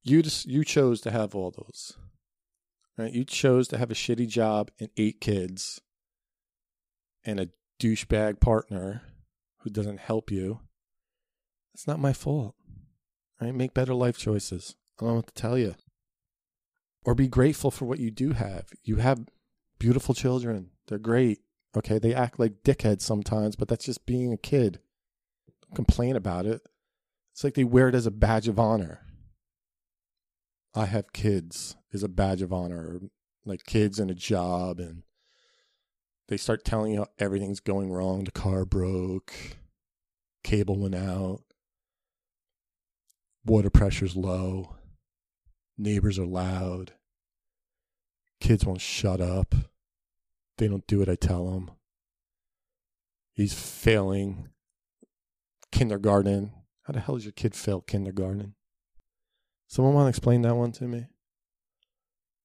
You just you chose to have all those. Right? You chose to have a shitty job and eight kids and a douchebag partner who doesn't help you. It's not my fault. Right? Make better life choices. I don't what to tell you. Or be grateful for what you do have. You have beautiful children. They're great. Okay, they act like dickheads sometimes, but that's just being a kid. Don't complain about it. It's like they wear it as a badge of honor. I have kids is a badge of honor, like kids and a job, and they start telling you everything's going wrong. The car broke, cable went out, water pressure's low, neighbors are loud, kids won't shut up. They don't do what I tell them. He's failing kindergarten. How the hell does your kid fail kindergarten? Someone want to explain that one to me?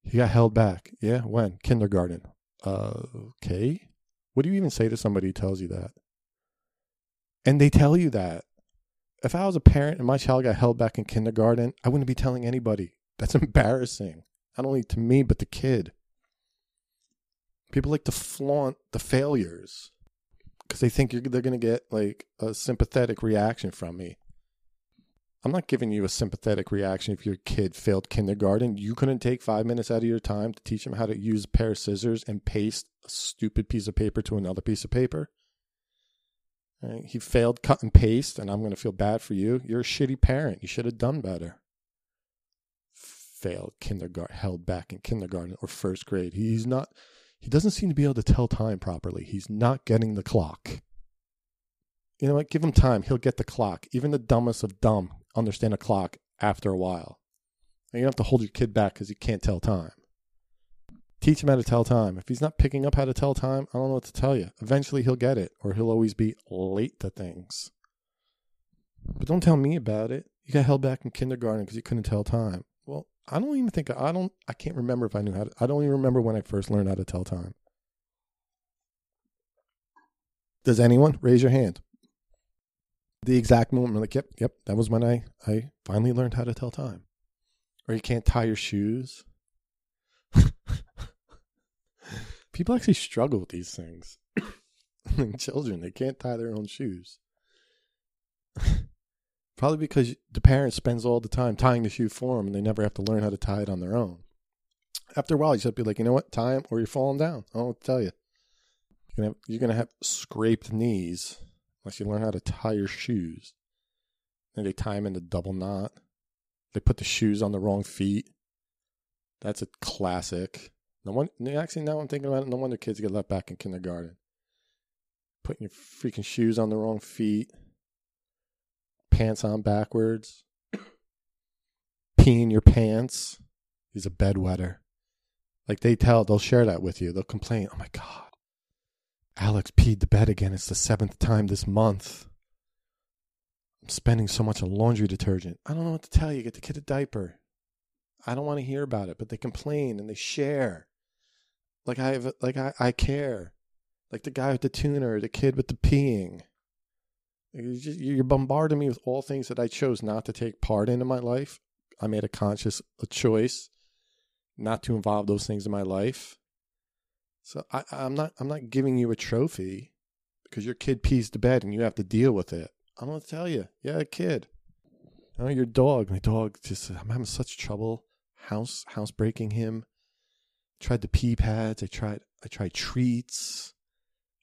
He got held back. Yeah, when? Kindergarten. Uh, okay. What do you even say to somebody who tells you that? And they tell you that if I was a parent and my child got held back in kindergarten, I wouldn't be telling anybody. That's [laughs] embarrassing. Not only to me, but the kid. People like to flaunt the failures because they think they're going to get like a sympathetic reaction from me. I'm not giving you a sympathetic reaction if your kid failed kindergarten. You couldn't take five minutes out of your time to teach him how to use a pair of scissors and paste a stupid piece of paper to another piece of paper. Right? He failed cut and paste, and I'm going to feel bad for you. You're a shitty parent. You should have done better. Failed kindergarten, held back in kindergarten or first grade. He's not. He doesn't seem to be able to tell time properly. He's not getting the clock. You know what? Give him time. He'll get the clock. Even the dumbest of dumb understand a clock after a while. And you don't have to hold your kid back because he can't tell time. Teach him how to tell time. If he's not picking up how to tell time, I don't know what to tell you. Eventually he'll get it, or he'll always be late to things. But don't tell me about it. You got held back in kindergarten because you couldn't tell time. Well, I don't even think I don't. I can't remember if I knew how to. I don't even remember when I first learned how to tell time. Does anyone raise your hand? The exact moment, I'm like, yep, yep, that was when I I finally learned how to tell time. Or you can't tie your shoes People actually struggle with these things. [coughs] Children, they can't tie their own shoes. [laughs] Probably because the parent spends all the time tying the shoe for them and they never have to learn how to tie it on their own. After a while, you just be like, you know what, tie them or you're falling down. I don't tell you. You're gonna have, you're gonna have scraped knees unless you learn how to tie your shoes. And they tie them in the double knot. They put the shoes on the wrong feet. That's a classic. No one, actually, now I'm thinking about it. No wonder kids get left back in kindergarten. Putting your freaking shoes on the wrong feet, pants on backwards, [coughs] peeing your pants. He's a bedwetter. Like they tell, they'll share that with you. They'll complain, "Oh my god, Alex peed the bed again. It's the seventh time this month. I'm spending so much on laundry detergent. I don't know what to tell you. Get the kid a diaper. I don't want to hear about it, but they complain and they share. Like I have, like I, I care. Like the guy with the tuner, the kid with the peeing. You're, bombarding me with all things that I chose not to take part in in my life. I made a conscious a choice not to involve those things in my life. So I, I'm not I'm not giving you a trophy because your kid pees the bed and you have to deal with it. I'm gonna tell you, yeah, a kid. Oh, your dog. My dog just I'm having such trouble house house breaking him. Tried the pee pads. I tried I tried treats.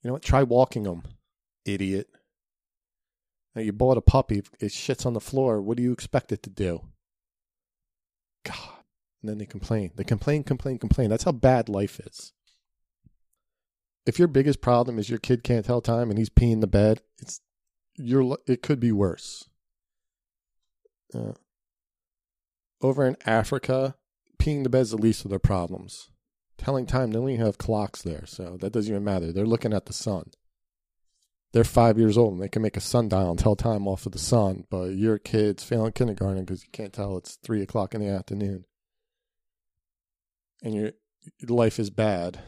You know what? Try walking them, idiot. Now you bought a puppy. It shits on the floor. What do you expect it to do? God. And then they complain. They complain, complain, complain. That's how bad life is. If your biggest problem is your kid can't tell time and he's peeing the bed, it's your it could be worse. Uh, over in Africa, peeing the bed's the least of their problems. Telling time, they only have clocks there, so that doesn't even matter. They're looking at the sun. They're five years old and they can make a sundial and tell time off of the sun, but your kid's failing kindergarten because you can't tell it's three o'clock in the afternoon. And your life is bad.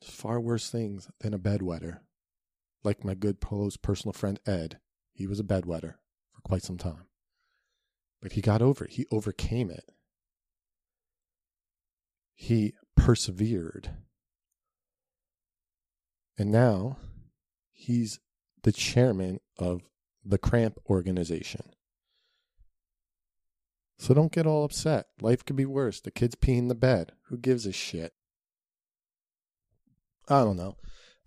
There's far worse things than a bedwetter. Like my good close personal friend Ed, he was a bedwetter for quite some time. But he got over it. He overcame it. He persevered. And now he's the chairman of the Cramp organization. So don't get all upset. Life could be worse. The kid's peeing the bed. Who gives a shit? I don't know.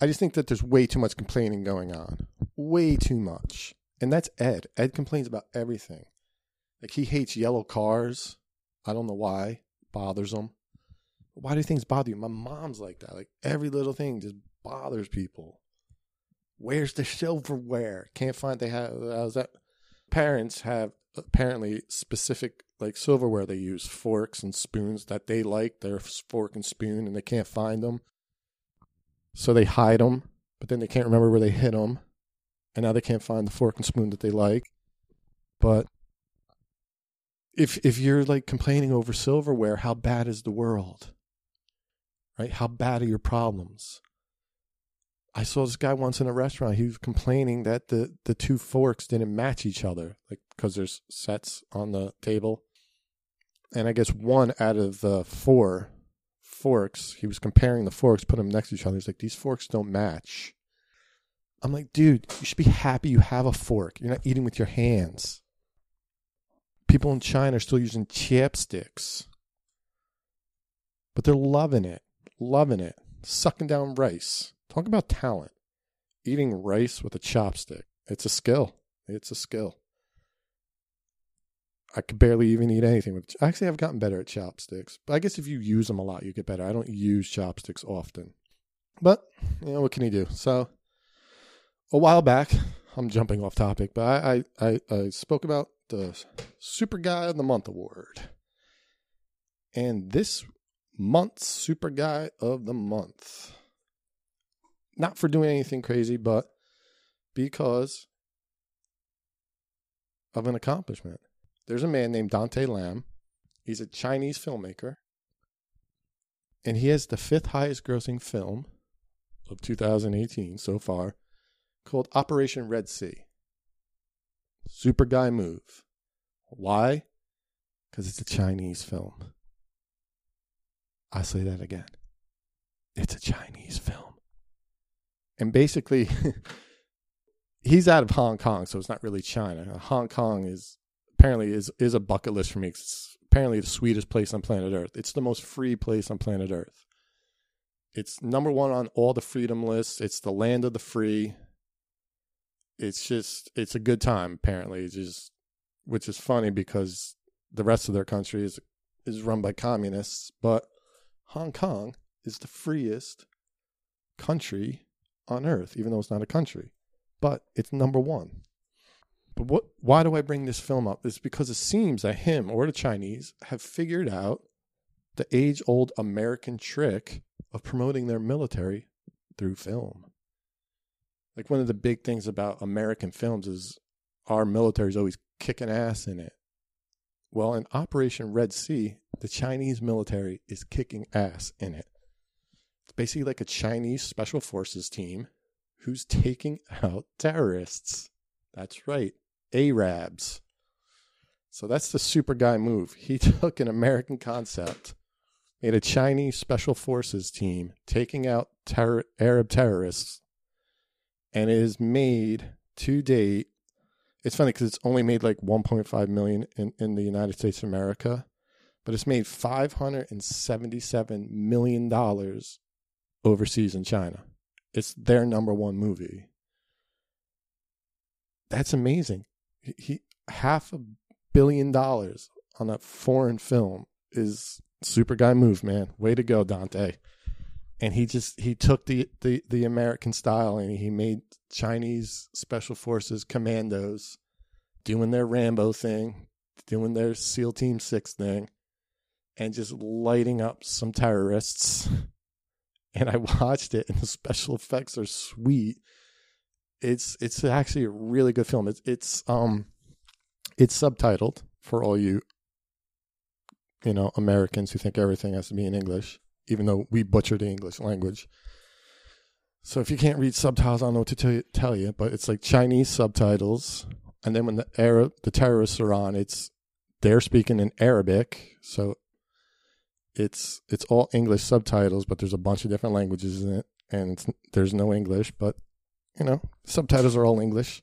I just think that there's way too much complaining going on. Way too much. And that's Ed. Ed complains about everything. Like he hates yellow cars. I don't know why. Bothers him. Why do things bother you? My mom's like that. Like every little thing just bothers people. Where's the silverware? Can't find they have uh, how's that parents have apparently specific like silverware they use, forks and spoons that they like, their fork and spoon, and they can't find them. So they hide them, but then they can't remember where they hid them. And now they can't find the fork and spoon that they like. But if if you're like complaining over silverware, how bad is the world? Right? How bad are your problems? I saw this guy once in a restaurant. He was complaining that the the two forks didn't match each other, like because there's sets on the table, and I guess one out of the four forks, he was comparing the forks, put them next to each other. He's like, these forks don't match. I'm like, dude, you should be happy you have a fork. You're not eating with your hands. People in China are still using chopsticks, but they're loving it, loving it, sucking down rice. Talk about talent. Eating rice with a chopstick. It's a skill. It's a skill. I could barely even eat anything with. Actually, I've gotten better at chopsticks. But I guess if you use them a lot, you get better. I don't use chopsticks often. But, you know, what can you do? So, a while back, I'm jumping off topic, but I, I, I, I spoke about the Super Guy of the Month award. And this month's Super Guy of the Month, not for doing anything crazy, but because of an accomplishment. There's a man named Dante Lam. He's a Chinese filmmaker. And he has the fifth highest grossing film of 2018 so far called Operation Red Sea. Super guy move. Why? Because it's a Chinese film. I say that again. it's a Chinese film. And basically, [laughs] he's out of Hong Kong, so it's not really China. Hong Kong is apparently is is a bucket list for me. It's apparently the sweetest place on planet Earth. It's the most free place on planet Earth. It's number one on all the freedom lists. It's the land of the free. It's just it's a good time. Apparently, it's just which is funny because the rest of their country is is run by communists, but Hong Kong is the freest country on earth, even though it's not a country. But it's number one. But what why do I bring this film up? It's because it seems that him or the Chinese have figured out the age old American trick of promoting their military through film. Like one of the big things about American films is our military is always kicking ass in it. Well, in Operation Red Sea, the Chinese military is kicking ass in it. It's basically like a Chinese special forces team who's taking out terrorists. That's right, Arabs. So that's the super guy move. He [laughs] took an American concept, made a Chinese special forces team taking out terror, Arab terrorists, and it is made to date. It's funny because it's only made like 1.5 million in, in the United States of America, but it's made 577 million dollars overseas in China. It's their number one movie. That's amazing. He, he half a billion dollars on a foreign film is super guy move, man. Way to go, Dante. And he just he took the the the American style and he made Chinese special forces commandos doing their Rambo thing, doing their SEAL Team 6 thing and just lighting up some terrorists. [laughs] And I watched it and the special effects are sweet. It's it's actually a really good film. It's it's um it's subtitled for all you you know Americans who think everything has to be in English, even though we butcher the English language. So if you can't read subtitles, I don't know what to tell you, tell you, but it's like Chinese subtitles, and then when the Arab the terrorists are on, it's they're speaking in Arabic, so it's it's all English subtitles, but there's a bunch of different languages in it, and there's no English, but you know subtitles are all English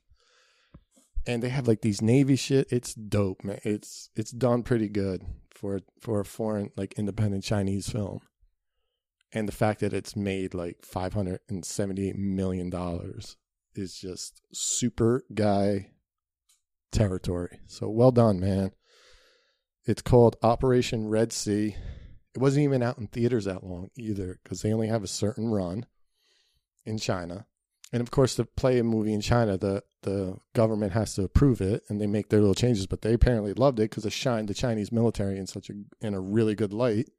and they have like these navy shit. It's dope, man. It's it's done pretty good for for a foreign like independent Chinese film. And the fact that it's made like five hundred and seventy eight million dollars is just super guy territory. So well done, man. It's called Operation Red Sea. It wasn't even out in theaters that long either because they only have a certain run in China. And of course, to play a movie in China, the the government has to approve it, and they make their little changes. But they apparently loved it because it shined the Chinese military in such a in a really good light,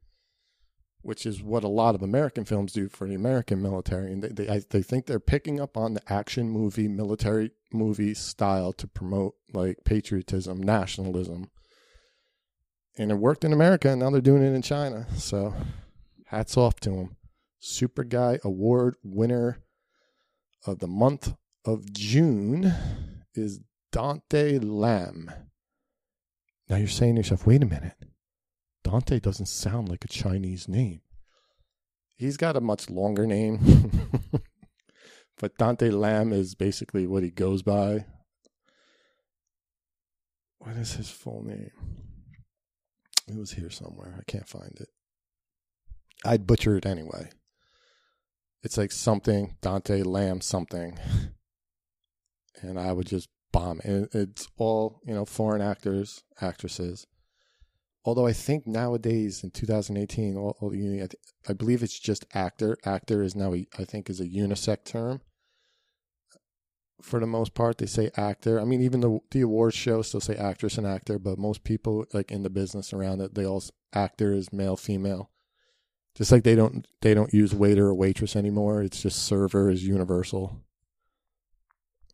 which is what a lot of American films do for the American military. And they they, I, they think they're picking up on the action movie, military movie style to promote like patriotism, nationalism, and it worked in America, and now they're doing it in China. So, hats off to them. Super Guy Award winner of the month of June is Dante Lam. Now you're saying to yourself, wait a minute. Dante doesn't sound like a Chinese name. He's got a much longer name. [laughs] but Dante Lam is basically what he goes by. What is his full name? It was here somewhere. I can't find it. I'd butcher it anyway. It's like something Dante Lam something, [laughs] and I would just bomb. And it's all you know, foreign actors, actresses. Although I think nowadays in 2018, all, all I, believe it's just actor. Actor is now, a, I think, is a unisex term. For the most part, they say actor. I mean, even the the awards show still say actress and actor, but most people like in the business around it, they all actor is male, female. Just like they don't they don't use waiter or waitress anymore. It's just server is universal.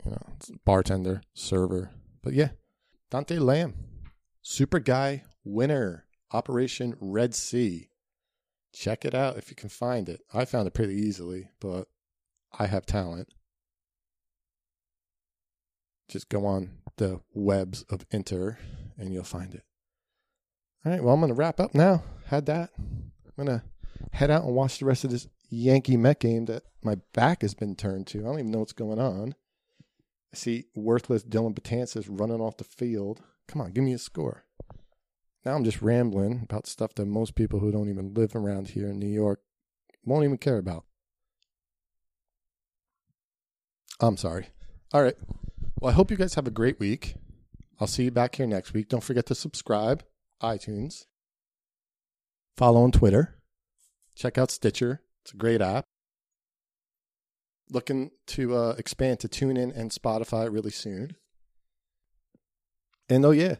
You know, bartender, server. But yeah, Dante Lam, super guy winner, Operation Red Sea. Check it out if you can find it. I found it pretty easily, but I have talent. Just go on the webs of Inter and you'll find it. All right, well, I'm going to wrap up now. Had that. I'm going to head out and watch the rest of this Yankee Met game that my back has been turned to. I don't even know what's going on. I see worthless Dellin Betances running off the field. Come on, give me a score. Now I'm just rambling about stuff that most people who don't even live around here in New York won't even care about. I'm sorry. All right. Well, I hope you guys have a great week. I'll see you back here next week. Don't forget to subscribe, iTunes, follow on Twitter, check out Stitcher. It's a great app. Looking to uh, expand to TuneIn and Spotify really soon. And oh yeah,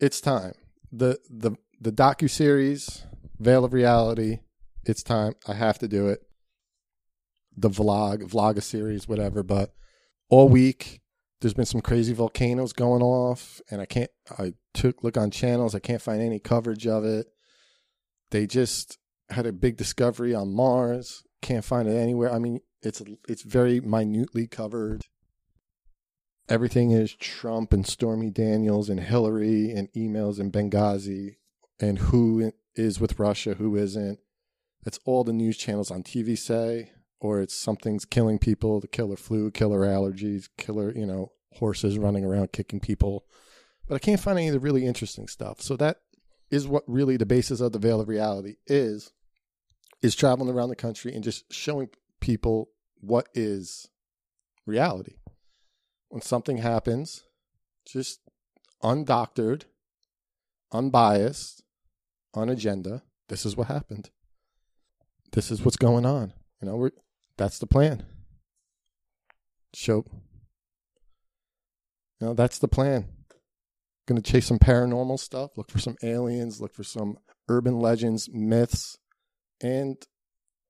it's time. the the The docu series, Veil of Reality. It's time. I have to do it. The vlog, vlog a series, whatever. But all week, there's been some crazy volcanoes going off, and I can't. I took look on channels. I can't find any coverage of it. They just had a big discovery on Mars. Can't find it anywhere. I mean, it's it's very minutely covered. Everything is Trump and Stormy Daniels and Hillary and emails and Benghazi and who is with Russia, who isn't. That's all the news channels on TV say, or it's something's killing people, the killer flu, killer allergies, killer, you know, horses running around kicking people. But I can't find any of the really interesting stuff. So that is what really the basis of the veil of reality is is traveling around the country and just showing people what is reality. When something happens, just undoctored, unbiased, on agenda, this is what happened. This is what's going on. You know, we're that's the plan. Show you know, that's the plan. Gonna chase some paranormal stuff, look for some aliens, look for some urban legends, myths, and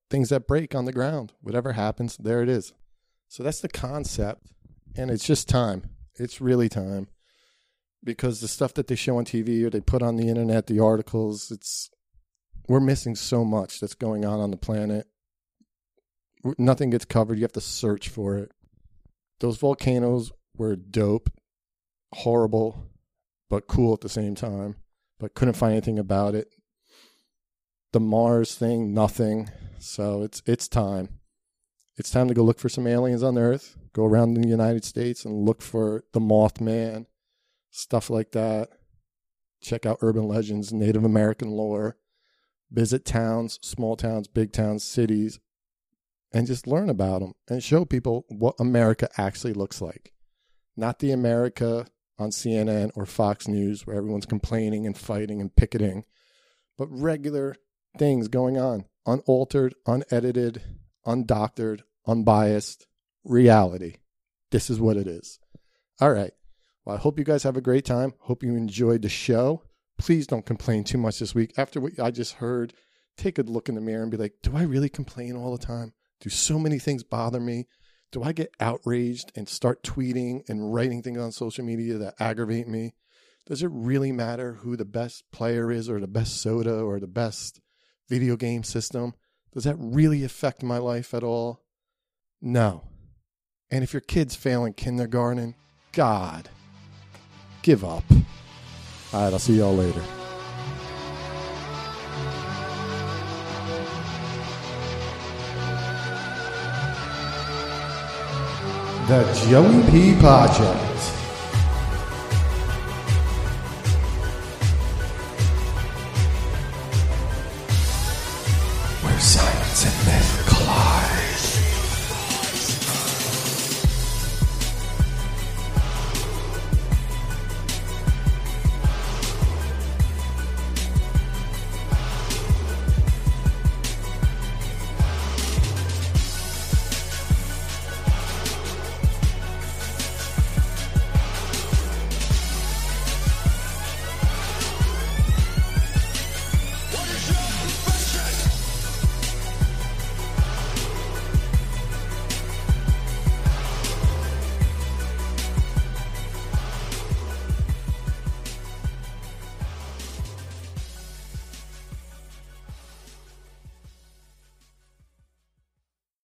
things that break on the ground. Whatever happens, there it is. So that's the concept. And it's just time. It's really time. Because the stuff that they show on TV or they put on the internet, the articles, it's we're missing so much that's going on on the planet. Nothing gets covered. You have to search for it. Those volcanoes were dope, horrible, but cool at the same time. But couldn't find anything about it the Mars thing, nothing. So it's it's time. It's time to go look for some aliens on Earth. Go around in the United States and look for the Mothman, stuff like that. Check out urban legends, Native American lore. Visit towns, small towns, big towns, cities, and just learn about them and show people what America actually looks like. Not the America on CNN or Fox News where everyone's complaining and fighting and picketing, but regular things going on unaltered, unedited, undoctored, unbiased reality. This is what it is. All right. Well, I hope you guys have a great time. Hope you enjoyed the show. Please don't complain too much this week. After what I just heard, take a look in the mirror and be like, do I really complain all the time? Do so many things bother me? Do I get outraged and start tweeting and writing things on social media that aggravate me? Does it really matter who the best player is or the best soda or the best video game system. Does that really affect my life at all? No. And if your kid's failing kindergarten, God, give up. All right, I'll see y'all later. The Joey P. Podject.